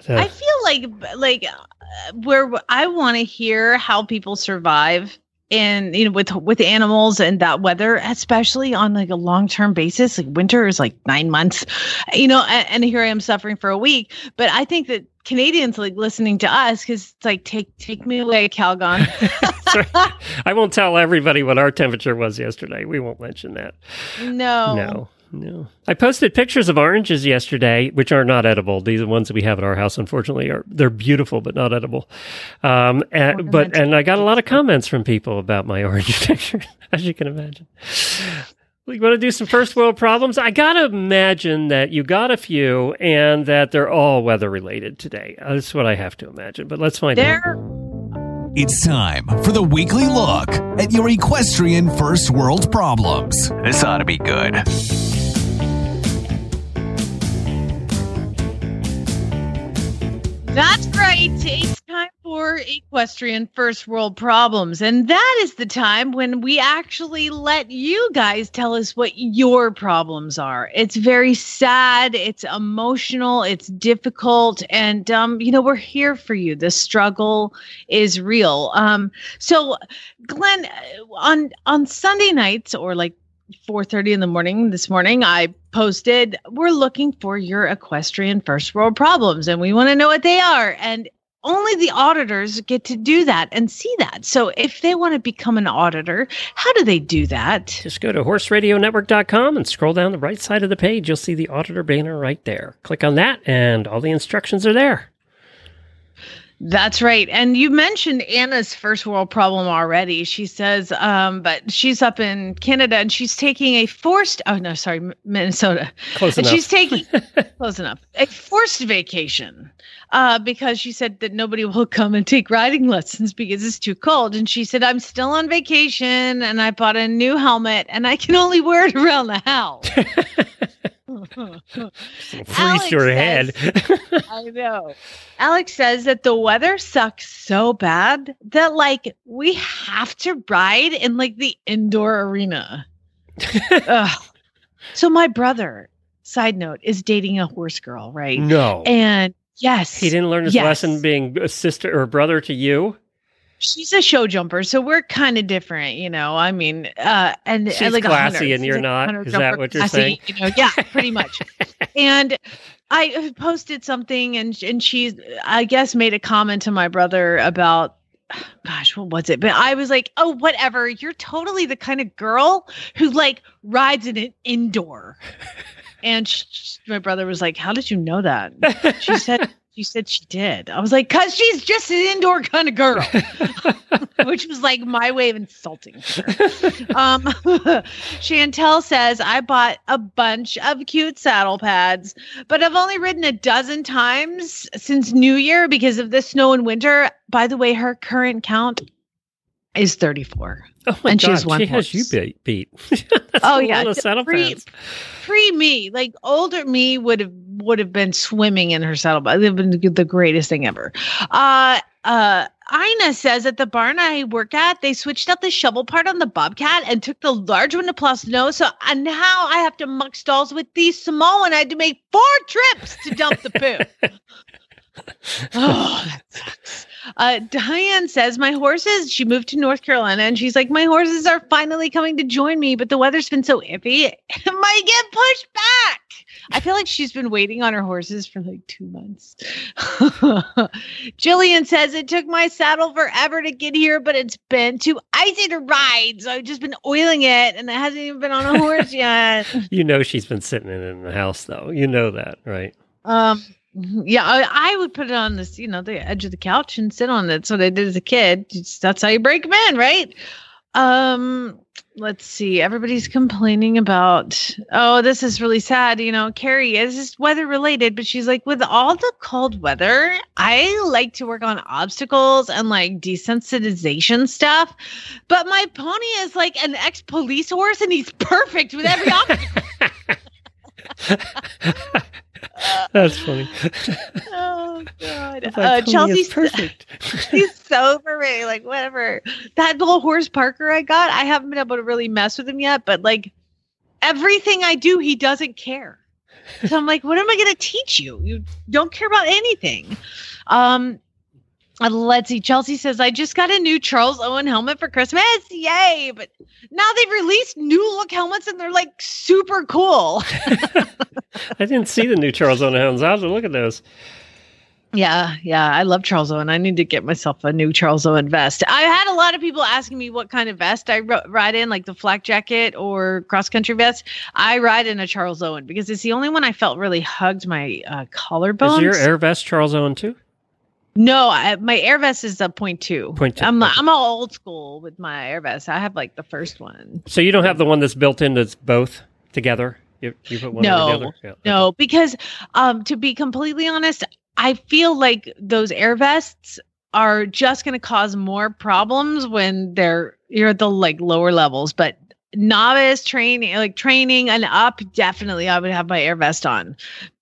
So. I feel like, like, uh, where I want to hear how people survive and you know with with animals and that weather especially on like a long-term basis like winter is like nine months you know and, and, here i am suffering for a week but i think that canadians like listening to us because it's like take take me away calgon (laughs) i won't tell everybody what our temperature was yesterday we won't mention that no no No. I posted pictures of oranges yesterday, which are not edible. These are the ones that we have at our house, unfortunately, are they're beautiful but not edible. Um, and, but and I got a lot of comments from people about my orange (laughs) pictures, as you can imagine. We want to do some first world problems. I gotta imagine that you got a few, and that they're all weather related today. Uh, That's what I have to imagine. But let's find out. There, It's time for the weekly look at your equestrian first world problems. This ought to be good. That's right. It's time for equestrian first world problems. And that is the time when we actually let you guys tell us what your problems are. It's very sad, it's emotional, it's difficult, and um, you know, we're here for you. The struggle is real. Um, so Glenn, on on Sunday nights or like 4:30 in the morning this morning I posted we're looking for your equestrian first world problems and we want to know what they are and only the auditors get to do that and see that. So if they want to become an auditor, how do they do that? Just go to horseradionetwork.com and scroll down the right side of the page. You'll see the auditor banner right there. Click on that, and all the instructions are there. That's right. And you mentioned Anna's first world problem already. She says, um, but she's up in Canada and she's taking a forced, oh no, sorry, Minnesota. Close and enough. she's taking, (laughs) close enough, a forced vacation uh, because she said that nobody will come and take riding lessons because it's too cold. And she said, I'm still on vacation and I bought a new helmet and I can only wear it around the house. (laughs) (laughs) Freeze Alex your says- head. (laughs) I know. Alex says that the weather sucks so bad that like we have to ride in like the indoor arena. (laughs) So my brother, side note, is dating a horse girl, right? no. And yes, he didn't learn his yes. lesson being a sister or brother to you. She's a show jumper, so we're kind of different, you know. I mean, uh, and She's and like classy hunter. and you're like not? Is that what you're classy, saying? You know, yeah, pretty much. (laughs) and I posted something, and and she, I guess, made a comment to my brother about. Gosh, what was it? But I was like, "Oh, whatever. You're totally the kind of girl who like rides in an indoor." (laughs) And sh my brother was like, "How did you know that?" She said, (laughs) "She said she did." I was like, "Cause she's just an indoor kind of girl," (laughs) which was like my way of insulting her. Um, (laughs) Chantel says, "I bought a bunch of cute saddle pads, but I've only ridden a dozen times since New Year because of the snow and winter." By the way, her current count is 34. Oh my And god, has one she has you beat. beat. (laughs) (laughs) Oh, yeah, lot of saddle pre- pre me, like older me would have would have been swimming in her saddlebag. It would have been the greatest thing ever. Uh uh Ina says at the barn I work at, they switched out the shovel part on the bobcat and took the large one to plow snow. So uh, now I have to muck stalls with the small one. I had to make four trips to dump the poo. (laughs) oh, that sucks. Uh, Diane says, My horses, she moved to North Carolina and she's like, My horses are finally coming to join me, but the weather's been so iffy. (laughs) It might get pushed back. I feel like she's been waiting on her horses for like two months. (laughs) Jillian says, It took my saddle forever to get here, but it's been too icy to ride. So I've just been oiling it and it hasn't even been on a horse (laughs) yet. You know she's been sitting in it in the house though. You know that, right? Um, (laughs) yeah, I, I would put it on this, you know, the edge of the couch and sit on it. That's what I did as a kid. That's how you break them in, right? Um, let's see. Everybody's complaining about. Oh, this is really sad. You know, Carrie is just weather related, but she's like, with all the cold weather, I like to work on obstacles and like desensitization stuff. But my pony is like an ex police horse, and he's perfect with every (laughs) obstacle. (laughs) (laughs) That's funny. (laughs) oh God, uh, Chelsea's perfect. (laughs) he's so for me. Like whatever. That little horse Parker I got, I haven't been able to really mess with him yet, but like everything I do, he doesn't care. So I'm like, what am I gonna teach you? You don't care about anything. Um let's see. Chelsea says, I just got a new Charles Owen helmet for Christmas. Yay. But now they've released new look helmets and they're like super cool. (laughs) (laughs) I didn't see the new Charles Owen helmets. I'll have to look at those. Yeah, yeah, I love Charles Owen. I need to get myself a new Charles Owen vest. I had a lot of people asking me what kind of vest I ro- ride in, like the flak jacket or cross country vest. I ride in a Charles Owen because it's the only one I felt really hugged my uh, collarbones. Is your air vest Charles Owen too? No, I, my air vest is a point two. Point two, I'm okay. I'm all old school with my air vest. I have like the first one. So you don't have the one that's built in that's both together. You, you put one No, together. Yeah, No, because um, to be completely honest, I feel like those air vests are just going to cause more problems when they're you're at the like lower levels. But novice training, like training and up, definitely I would have my air vest on.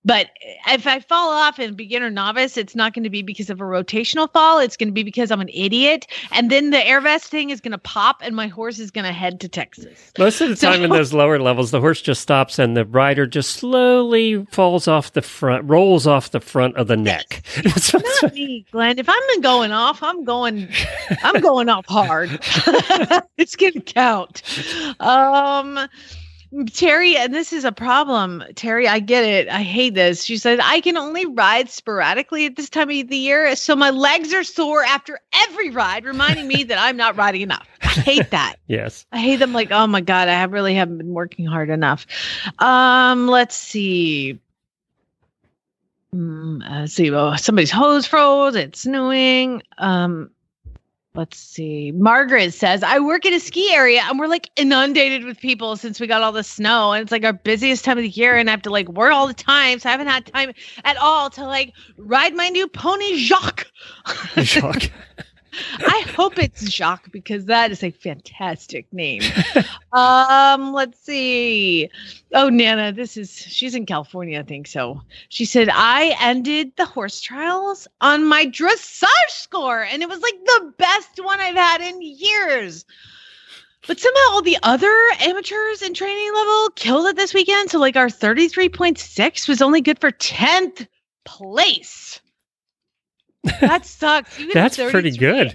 But if I fall off in beginner novice, it's not going to be because of a rotational fall. It's going to be because I'm an idiot. And then the air vest thing is going to pop and my horse is going to head to Texas. Most of the (laughs) So- time in those lower levels, the horse just stops and the rider just slowly falls off the front, rolls off the front of the neck. (laughs) Not me, Glenn. If I'm going off, I'm going, I'm going off hard. (laughs) it's gonna count. Um, Terry, and this is a problem. Terry, I get it. I hate this. She said I can only ride sporadically at this time of the year, so my legs are sore after every ride, reminding me that I'm not riding enough. I hate that. (laughs) yes. I hate them like, oh my God, I have really haven't been working hard enough. Um, let's see. Mm, uh, let's see. Oh, somebody's hose froze. It's snowing. Um, let's see. Margaret says, I work in a ski area and we're like inundated with people since we got all the snow. And it's like our busiest time of the year. And I have to like work all the time. So I haven't had time at all to like ride my new pony Jacques. Shock. (laughs) (laughs) I hope it's Jacques because that is a fantastic name. um, let's see. Oh, Nana, this is she's in California, I think so. She said I ended the horse trials on my dressage score, and it was like the best one I've had in years. But somehow all the other amateurs in training level killed it this weekend. So like our 33.6 was only good for 10th place. That sucks. You That's pretty good.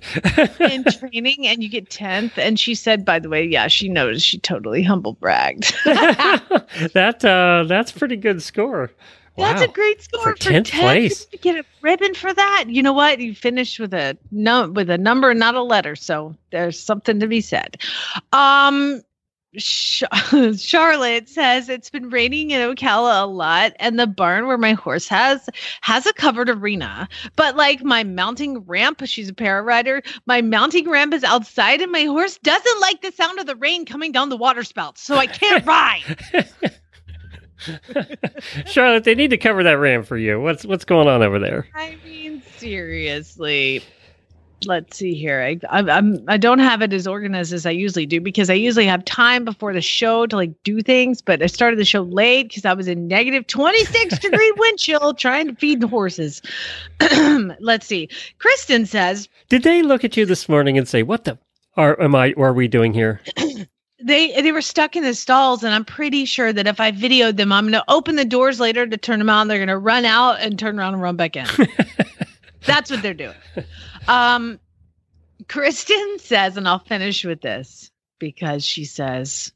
in training and you get 10th and she said by the way yeah she knows she totally humble bragged (laughs) (laughs) that uh, that's pretty good score. that's Wow. a great score For for, 10th 10th place. to get a ribbon for that you know what you finished with a no with a number and not a letter so there's something to be said um (laughs) Charlotte says it's been raining in Ocala a lot, and the barn where my horse has has a covered arena. But like my mounting ramp, she's a para rider. My mounting ramp is outside, and my horse doesn't like the sound of the rain coming down the water spout, so I can't (laughs) ride. (laughs) Charlotte, they need to cover that ramp for you. What's what's going on over there? I mean, seriously. Let's see here. I I'm, I'm I don't have it as organized as I usually do because I usually have time before the show to like do things. But I started the show late because I was in negative 26 (laughs) degree wind chill trying to feed the horses. (clears throat) Let's see. Kristen says Did they look at you this morning and say, "What the are am I? Or are we doing here?" (clears throat) they they were stuck in the stalls, and I'm pretty sure that if I videoed them, I'm going to open the doors later to turn them on they're going to run out and turn around and run back in. (laughs) That's what they're doing. Um, Kristen (laughs) says, and I'll finish with this because she says,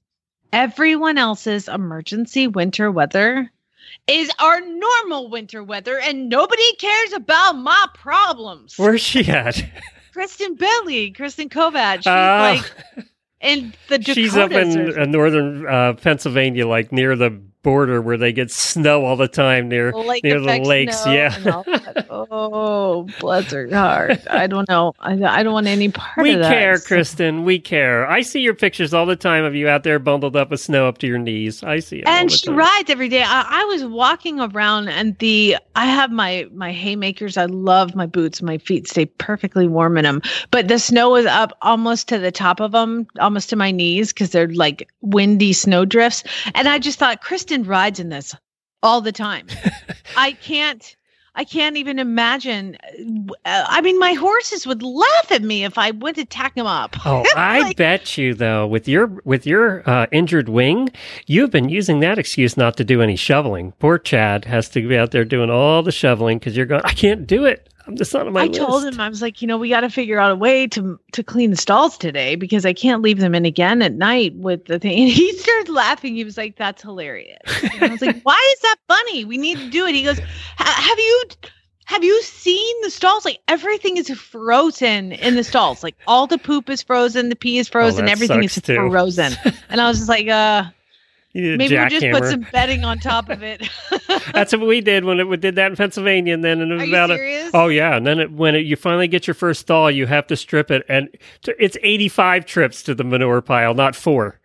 everyone else's emergency winter weather is our normal winter weather, and nobody cares about my problems. Where's she at? (laughs) Kristen Bentley, Kristen Kovac. She's Ah. like in the Dakotas. She's up in uh, northern uh, Pennsylvania, like near the border where they get snow all the time near Lake near the lakes. yeah. and all that. (laughs) Oh, bless her heart. I don't know. I, I don't want any part We of that. care, So- Kristen. We care. I see your pictures all the time of you out there bundled up with snow up to your knees. I see it. and she rides every day. I, I was walking around, and the I have my my haymakers. I love my boots. My feet stay perfectly warm in them. But the snow is up almost to the top of them, almost to my knees, because they're like windy snow drifts. And I just thought, Kristen rides in this all the time. (laughs) I can't. I can't even imagine. uh, I mean, my horses would laugh at me if I went to tack them up. Oh, (laughs) I bet you though, with your with your uh, injured wing, you've been using that excuse not to do any shoveling. Poor Chad has to be out there doing all the shoveling because you're going. I can't do it. (laughs) I'm not on my I list. told him I was like, you know, we got to figure out a way to to clean the stalls today because I can't leave them in again at night with the thing. (laughs) And he started laughing. He was like, "That's hilarious." And I was like, (laughs) "Why is that funny? We need to do it." He goes, "Have you have you seen the stalls? Like everything is frozen in the stalls. Like all the poop is frozen, the pee is frozen, that everything is too. frozen. and I was just like, uh, You need a maybe we'll just put some bedding on top of it. (laughs) (laughs) That's what we did when it we did that in Pennsylvania, and then it Are you about a, serious? oh yeah, and then it, when it, you finally get your first thaw, you have to strip it, and t- it's eighty five trips to the manure pile, not four.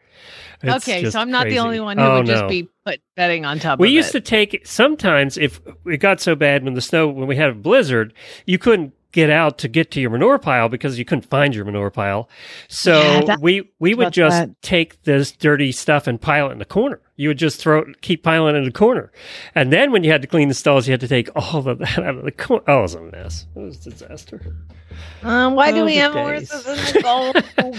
It's okay, so I'm not crazy. the only one who Oh, would just no. be put bedding on top of it. We used it. to take sometimes if it got so bad when the snow when we had a blizzard, you couldn't get out to get to your manure pile because you couldn't find your manure pile. So Yeah, that- we we would just that. take this dirty stuff and pile it in the corner. You would just throw it, keep piling it in the corner, and then when you had to clean the stalls, you had to take all of that out of the corner. Oh, it was a mess. It was a disaster. Um, why do Oh, we have days. horses in the stall?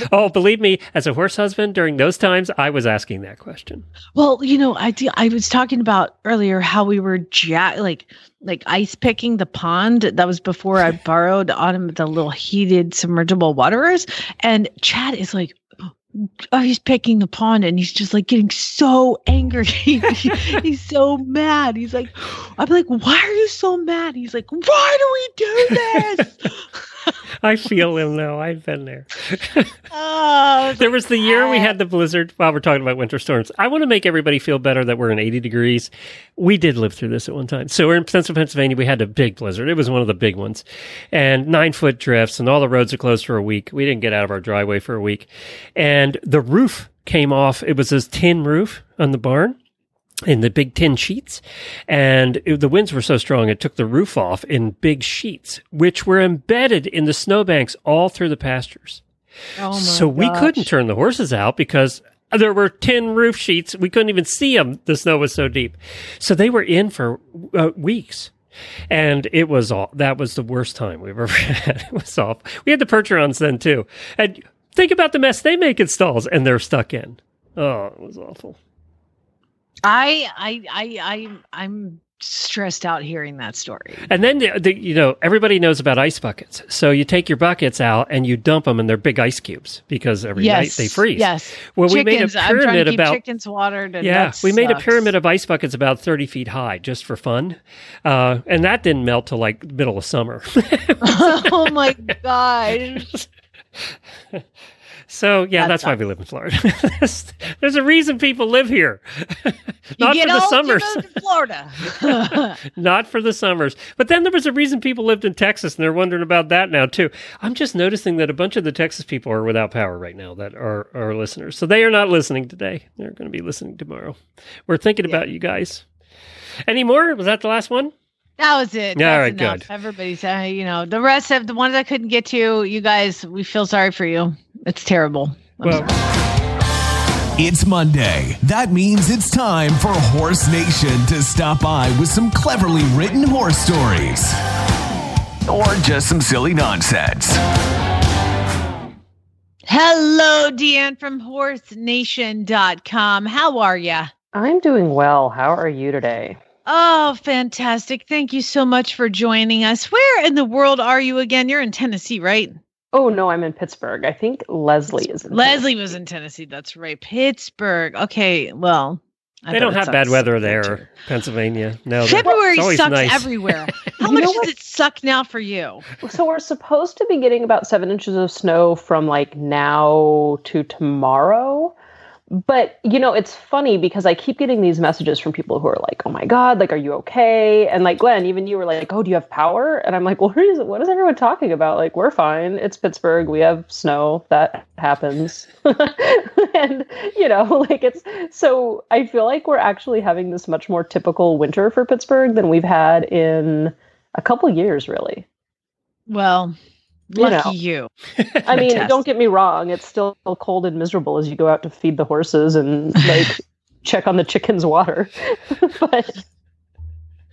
(laughs) Oh, believe me, as a horse husband during those times, I was asking that question. Well, you know, I do, I was talking about earlier how we were ja- like like ice picking the pond. That was before I borrowed Autumn the little heated submergible waterers, and Chad is like. Oh, he's picking the pond and he's just like getting so angry. (laughs) he's so mad. He's like, I'm like, why are you so mad? He's like, why do we do this? (laughs) (laughs) I feel him now. I've been there. (laughs) oh, There was the year we had the blizzard while we're talking about winter storms. I want to make everybody feel better that we're in 80 degrees. We did live through this at one time. So we're in Central Pennsylvania. We had a big blizzard. It was one of the big ones and nine foot drifts and all the roads are closed for a week. We didn't get out of our driveway for a week and the roof came off. It was this tin roof on the barn in the big tin sheets. And it- the winds were so strong, it took the roof off in big sheets, which were embedded in the snowbanks all through the pastures. Oh so we couldn't turn the horses out because there were tin roof sheets. We couldn't even see them. The snow was so deep. So they were in for uh, weeks. And it was all, that was the worst time we've ever (laughs) had. It was awful. We had the Percherons then too. And think about the mess they make in stalls and they're stuck in. Oh, it was awful. I I I I I'm stressed out hearing that story. And then, the, the, you know, everybody knows about ice buckets. So you take your buckets out and you dump them and they're big ice cubes because every night they freeze. Yes. Well, we made a Chickens, pyramid about chickens watered. And yeah, we made a pyramid of ice buckets about 30 feet high just for fun. Uh, and that didn't melt till like middle of summer. (laughs) (laughs) oh my gosh. (laughs) so yeah, That that's why we live in Florida. (laughs) There's a reason people live here. Not for the old, summers. You move to Florida. (laughs) (laughs) Not for the summers. But then there was a reason people lived in Texas and they're wondering about that now too. I'm just noticing that a bunch of the Texas people are without power right now that are our listeners. So they are not listening today. They're going to be listening tomorrow. We're thinking about you guys. Any more? Was that the last one? that was it. Yeah, all That's right, enough. good. Everybody's, uh, you know, the rest of the ones I couldn't get to, you guys, we feel sorry for you. It's terrible. I'm Well, It's Monday. That means it's time for Horse Nation to stop by with some cleverly written horse stories. Or just some silly nonsense. Hello, DeAnn from horsenation.com. How are you? I'm doing well. How are you today? Oh, fantastic. Thank you so much for joining us. Where in the world are you again? You're in Tennessee, right? Oh no, I'm in Pittsburgh. I think Leslie is in Leslie Tennessee. was in Tennessee. That's right. Pittsburgh. Okay. Well, I they don't have bad weather there, Pennsylvania. No, February sucks nice. everywhere. (laughs) How You much know does what? it suck now for you? So we're supposed to be getting about seven inches of snow from like now to tomorrow. But you know, it's funny because I keep getting these messages from people who are like, "Oh my god, like, are you okay?" And like Glenn, even you were like, "Oh, do you have power?" And I'm like, "Well, (laughs) what is, what is everyone talking about? Like, we're fine. It's Pittsburgh. We have snow. That happens." (laughs) and you know, (laughs) like it's so. I feel like we're actually having this much more typical winter for Pittsburgh than we've had in a couple years, really. Well, You lucky know. you. (laughs) I mean, don't get me wrong; it's still cold and miserable as you go out to feed the horses and like (laughs) check on the chickens' water. (laughs) but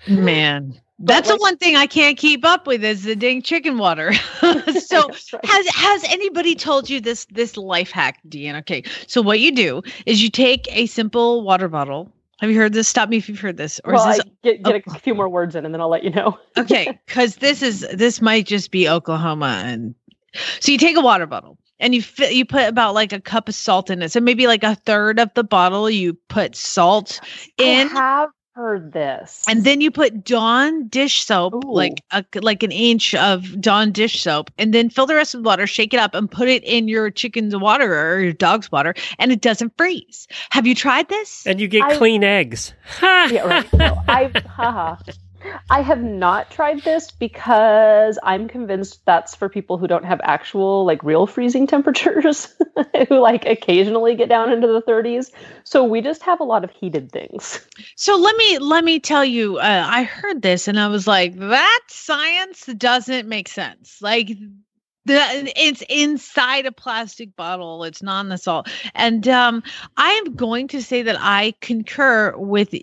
Man. That's the like- one thing I can't keep up with is the dang chicken water. so right. has has anybody told you this this life hack, DeAnn? Okay. So what you do is you take a simple water bottle. Have you heard this? Stop me if you've heard this. Or well, is this I get, get a few more words in, and then I'll let you know. (laughs) okay because this is this might just be oklahoma and so you take a water bottle and you fi- you put about like a cup of salt in it so maybe like a third of the bottle you put salt I in have heard this. And then you put Dawn dish soap, Ooh. like a, like an inch of Dawn dish soap, and then fill the rest with water, shake it up, and put it in your chicken's water or your dog's water, and it doesn't freeze. Have you tried this? And you get I- clean eggs. Ha! yeah, right. No, I, haha. I have not tried this because I'm convinced that's for people who don't have actual, like, real freezing (laughs) temperatures, who like occasionally get down into the 30s. So we just have a lot of heated things. So let me let me tell you, uh, I heard this and I was like, that science doesn't make sense. Like the it's inside a plastic bottle. It's not in the salt. And um, I am going to say that I concur with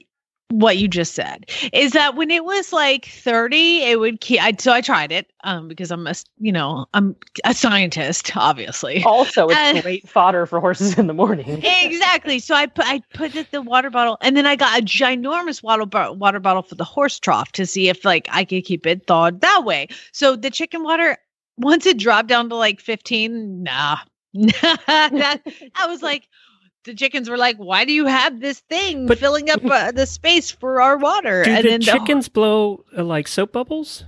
what you just said is that when it was like 30 it would keep I, so i tried it um because i'm a you know i'm a scientist obviously Also, it's great fodder for horses in the morning. (laughs) exactly. So I put I put it the water bottle, and then I got a ginormous water bo- water bottle for the horse trough to see if like I could keep it thawed that way. So the chicken water, once it dropped down to like fifteen, nah, (laughs) that I was like. The chickens were like, "Why do you have this thing But- filling up uh, the space for our water?" Do and the then the- chickens blow uh, like soap bubbles?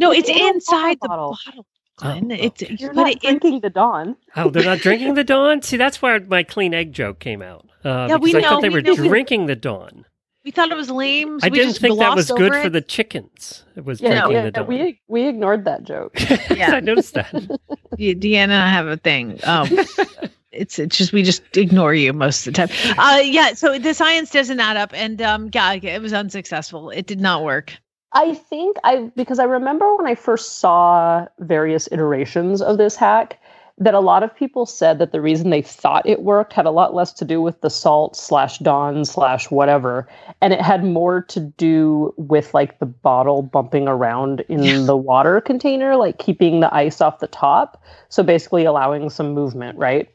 no, Put it's it in a water inside the bottle. bottle. Oh, Glenn. oh. It's you You're put not it in drinking the dawn. Oh, they're not drinking the (laughs) Dawn? See, that's where my clean egg joke came out. Uh, Yeah, we I know, thought they we were know. drinking the Dawn. We thought it was lame. so I we didn't just think that was good over for the chickens. It was Yeah, drinking yeah, the Dawn. we we ignored that joke. (laughs) Yeah. I noticed that. (laughs) Yeah, Deanna and I have a thing. Um, it's it's just we just ignore you most of the time. Uh, yeah. So the science doesn't add up, and um, yeah, it was unsuccessful. It did not work. I think I because I remember when I first saw various iterations of this hack that a lot of people said that the reason they thought it worked had a lot less to do with the salt slash dawn slash whatever, and it had more to do with like the bottle bumping around in the water container, like keeping the ice off the top. So basically allowing some movement, right?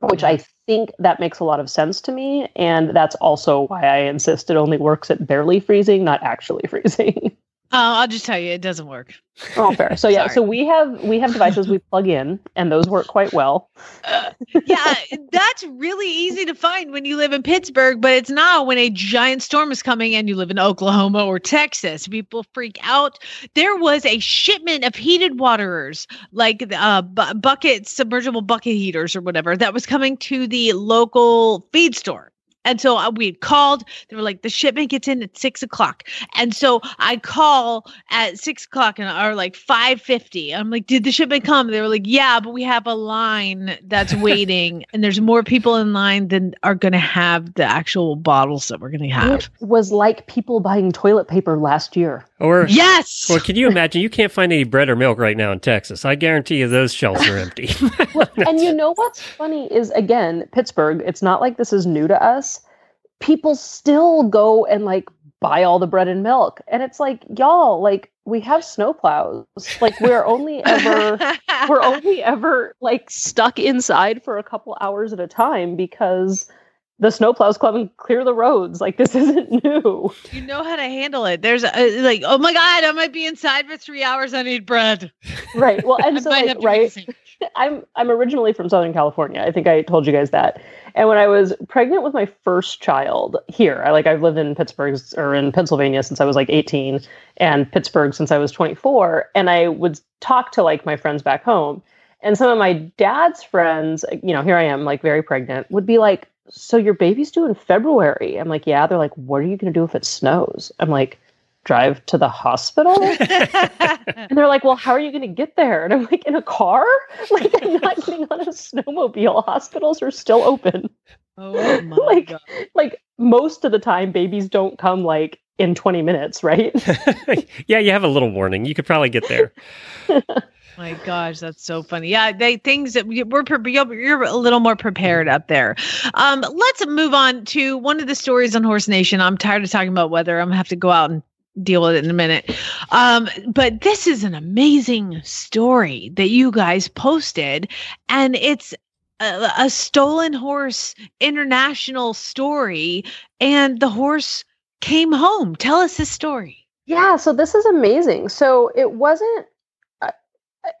Which I think that makes a lot of sense to me, and that's also why I insist it only works at barely freezing, not actually (laughs) freezing. Uh, I'll just tell you, it doesn't work. Oh, fair. So yeah, so we have we have devices we plug in, and those work quite well. yeah, that's really easy to find when you live in Pittsburgh, but it's not when a giant storm is coming and you live in Oklahoma or Texas. People freak out. There was a shipment of heated waterers, like uh, bu- bucket submersible bucket heaters or whatever, that was coming to the local feed store. And so uh, we called. They were like, the shipment gets in at six o'clock. And so I call at six o'clock and or like five fifty. I'm like, did the shipment come? They were like, yeah, but we have a line that's (laughs) waiting, and there's more people in line than are going to have the actual bottles that we're going to have. It was like people buying toilet paper last year. Or, Yes. or can you imagine? You can't find any bread or milk right now in Texas. I guarantee you those shelves are empty. (laughs) and you know what's funny is again, Pittsburgh, it's not like this is new to us. People still go and like buy all the bread and milk. And it's like, y'all, like we have snowplows. Like we're only ever (laughs) we're only ever like stuck inside for a couple hours at a time because the snowplows come and clear the roads. Like this (laughs) isn't new. you know how to handle it. There's a, uh, like, oh my god, I might be inside for three hours. I need bread. Right. Well, (laughs) and so like, have to make a right. I'm I'm originally from Southern California. I think I told you guys that. And when I was pregnant with my first child here, I like I've lived in Pittsburgh or in Pennsylvania since I was like 18 and Pittsburgh since I was 24 and I would talk to like my friends back home and some of my dad's friends, you know, here I am like very pregnant, would be like, "So your baby's due in February?" I'm like, "Yeah." They're like, "What are you going to do if it snows?" I'm like, "Drive to the hospital?" (laughs) And they're like, well, how are you going to get there? And I'm like, in a car? (laughs) Like, I'm not (laughs) getting on a snowmobile. Hospitals are still open. oh my Like- god. Like, most of the time, babies don't come like in 20 minutes, right? yeah, you have a little warning. You could probably get there. My gosh, that's so funny. Yeah, they things that we- we're you're a little more prepared up there. Um, let's move on to one of the stories on Horse Nation. I'm tired of talking about weather. I'm gonna have to go out and deal with it in a minute. Um, but this is an amazing story that you guys posted, and it's a, a stolen horse international story, and the horse came home. Tell us this story. Yeah, so this is amazing. So it wasn't.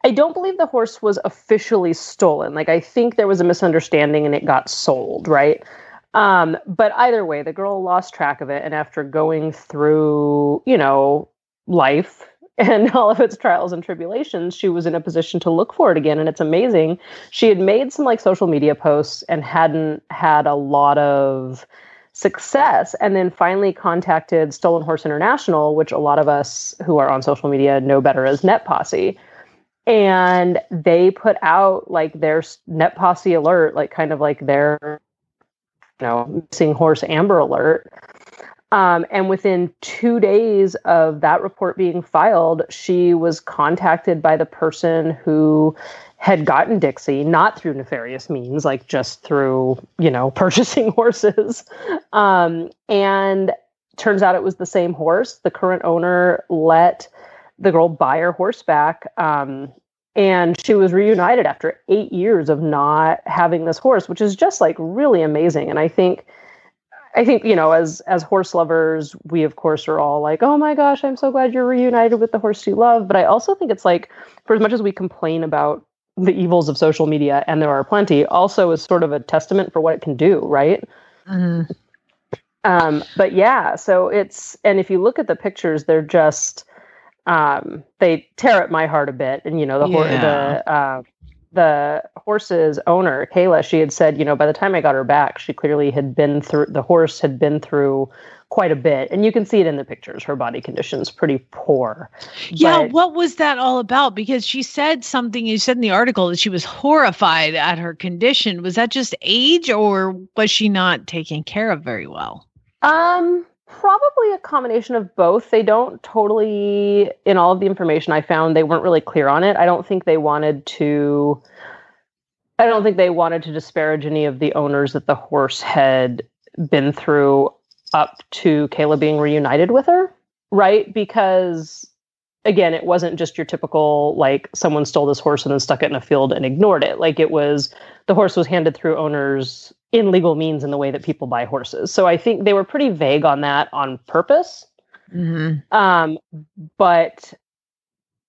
I don't believe the horse was officially stolen. Like I think there was a misunderstanding and it got sold, right? Um, but either way, the girl lost track of it, and after going through, you know, life (laughs) and all of its trials and tribulations, she was in a position to look for it again. And it's amazing. She had made some like social media posts and hadn't had a lot of success. And then finally contacted Stolen Horse International, which a lot of us who are on social media know better as Net Posse. And they put out like their Net Posse alert, like kind of like their, know, missing horse amber alert um, and within two days of that report being filed, she was contacted by the person who had gotten Dixie, not through nefarious means, like just through, you know, (laughs) purchasing horses. Um, and turns out it was the same horse. The current owner let the girl buy her horse back. Um, and she was reunited after eight years of not having this horse, which is just like really amazing. And I think I think you know, as as horse lovers, we of course are all like, "Oh my gosh, I'm so glad you're reunited with the horse you love." But I also think it's like, for as much as we complain about the evils of social media, and there are plenty, also is sort of a testament for what it can do, right? Mm-hmm. Um, but yeah, so it's and if you look at the pictures, they're just um, they tear at my heart a bit, and you know the yeah. the uh, the horse's owner, Kayla, she had said, you know, by the time I got her back, she clearly had been through the horse had been through quite a bit. And you can see it in the pictures. Her body condition's pretty poor. Yeah, but, what was that all about? Because she said something you said in the article that she was horrified at her condition. Was that just age or was she not taken care of very well? Um Probably a combination of both. They don't totally, in all of the information I found, they weren't really clear on it. I don't think they wanted to. I don't think they wanted to disparage any of the owners that the horse had been through up to Kayla being reunited with her, right? Because again, it wasn't just your typical like someone stole this horse and then stuck it in a field and ignored it. Like it was the horse was handed through owners in legal means in the way that people buy horses. So I think they were pretty vague on that on purpose. Mm-hmm. Um, but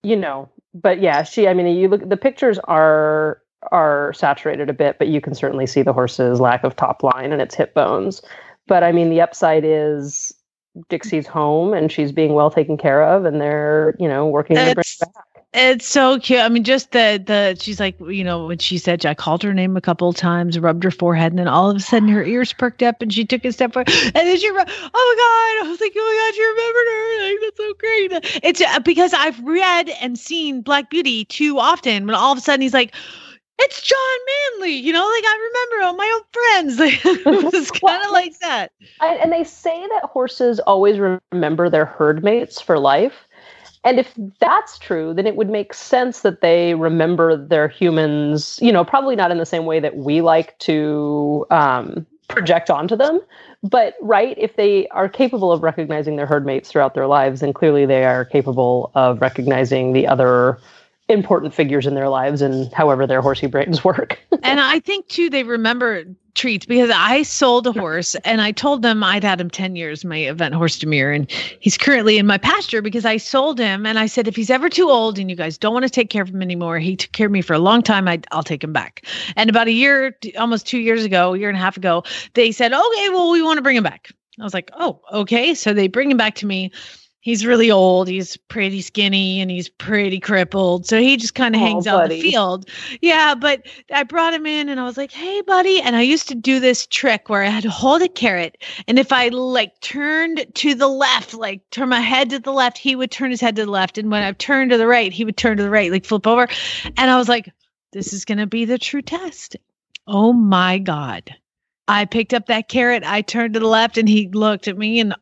you know, but yeah, she. I mean, you look. The pictures are are saturated a bit, but you can certainly see the horse's lack of top line and its hip bones. But I mean, the upside is Dixie's home and she's being well taken care of, and they're you know working to bring her back. It's so cute. I mean, just the the she's like, you know, when she said, I called her name a couple of times, rubbed her forehead, and then all of a sudden her ears perked up, and she took a step forward, and then she, oh my god, I was like, oh my god, you remembered her, like that's so great. It's uh, because I've read and seen Black Beauty too often. When all of a sudden he's like. It's John Manly, you know, like I remember all my old friends. Like, (laughs) it was (laughs) kind of like that. And they say that horses always remember their herd mates for life. And if that's true, then it would make sense that they remember their humans, you know, probably not in the same way that we like to um, project onto them. But, right, if they are capable of recognizing their herd mates throughout their lives, then clearly they are capable of recognizing the other important figures in their lives and however their horsey brains (laughs) work. and I think too they remember treats because I sold a horse and I told them I'd had him 10 years, my event horse Demir, and he's currently in my pasture because I sold him and I said if he's ever too old and you guys don't want to take care of him anymore, he took care of me for a long time, I, will take him back. And about a year, almost two years ago, a year and a half ago, they said, okay, well, we want to bring him back. I was like, oh, okay. So they bring him back to me he's really old. He's pretty skinny and he's pretty crippled. So he just kind of oh, hangs buddy. out in the field. Yeah, but I brought him in and I was like, "Hey, buddy." And I used to do this trick where I had to hold a carrot and if I like turned to the left, like turn my head to the left, he would turn his head to the left and when I turned to the right, he would turn to the right, like flip over. And I was like, "This is going to be the true test." Oh my god. I picked up that carrot, I turned to the left and he looked at me and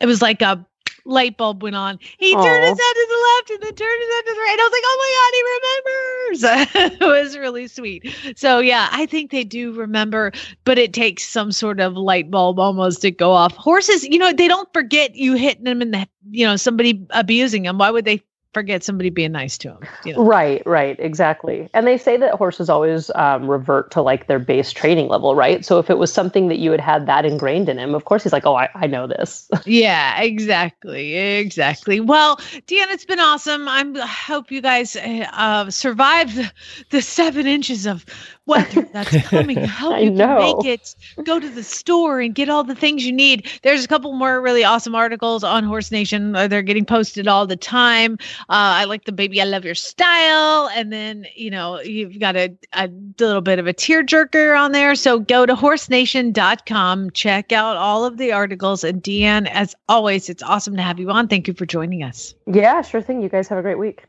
it was like a light bulb went on. He Aww. turned his head to the left and then turned his head to the right. And I was like, oh my God, he remembers. (laughs) it was really sweet. So, yeah, I think they do remember, but it takes some sort of light bulb almost to go off. Horses, you know, they don't forget you hitting them in the, you know, somebody abusing them. Why would they forget somebody being nice to him. You know? Right, right, exactly. And they say that horses always um, revert to like their base training level, right? So if it was something that you had had that ingrained in him, of course he's like, oh, I, I know this. (laughs) yeah, exactly, exactly. Well, Deanna, it's been awesome. I'm, I hope you guys uh, survived the, the seven inches of weather (laughs) that's coming. Help you make it. Go to the store and get all the things you need. There's a couple more really awesome articles on Horse Nation. Uh, They're getting posted all the time. Uh, I like the baby. I love your style. And then you know you've got a, a little bit of a tearjerker on there. So go to horsenation.com. Check out all of the articles. And DeAnn, as always, it's awesome to have you on. Thank you for joining us. Yeah, sure thing. You guys have a great week.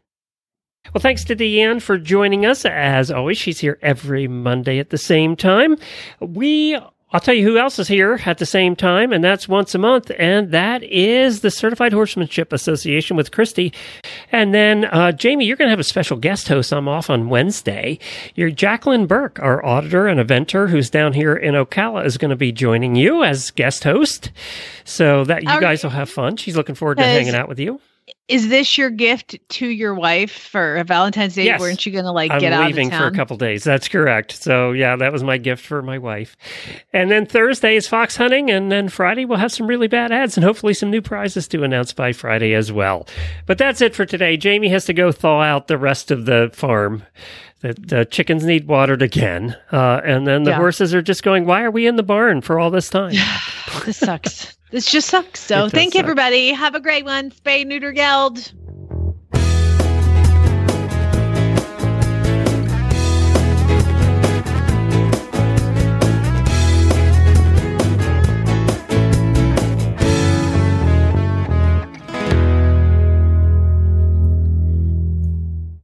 Well, thanks to DeAnn for joining us. As always, she's here every Monday at the same time. We I'll tell you who else is here at the same time, and that's once a month, and that is the Certified Horsemanship Association with Christy. And then, uh, Jamie, you're going to have a special guest host. I'm off on Wednesday. You're Jacqueline Burke, our auditor and eventer who's down here in Ocala, is going to be joining you as guest host. So that you guys will have fun. She's looking forward to hanging out with you. Is this your gift to your wife for Valentine's Day? Yes. Weren't you going to like I'm get out leaving of for a couple days. That's correct. So yeah, that was my gift for my wife. And then Thursday is fox hunting, and then Friday we'll have some really bad ads and hopefully some new prizes to announce by Friday as well. But that's it for today. Jamie has to go thaw out the rest of the farm. The, the chickens need watered again, uh, and then the Yeah. horses are just going. Why are we in the barn for all this time? this sucks. This just sucks. So thank you, everybody. Have a great one. Spay, neuter, geld.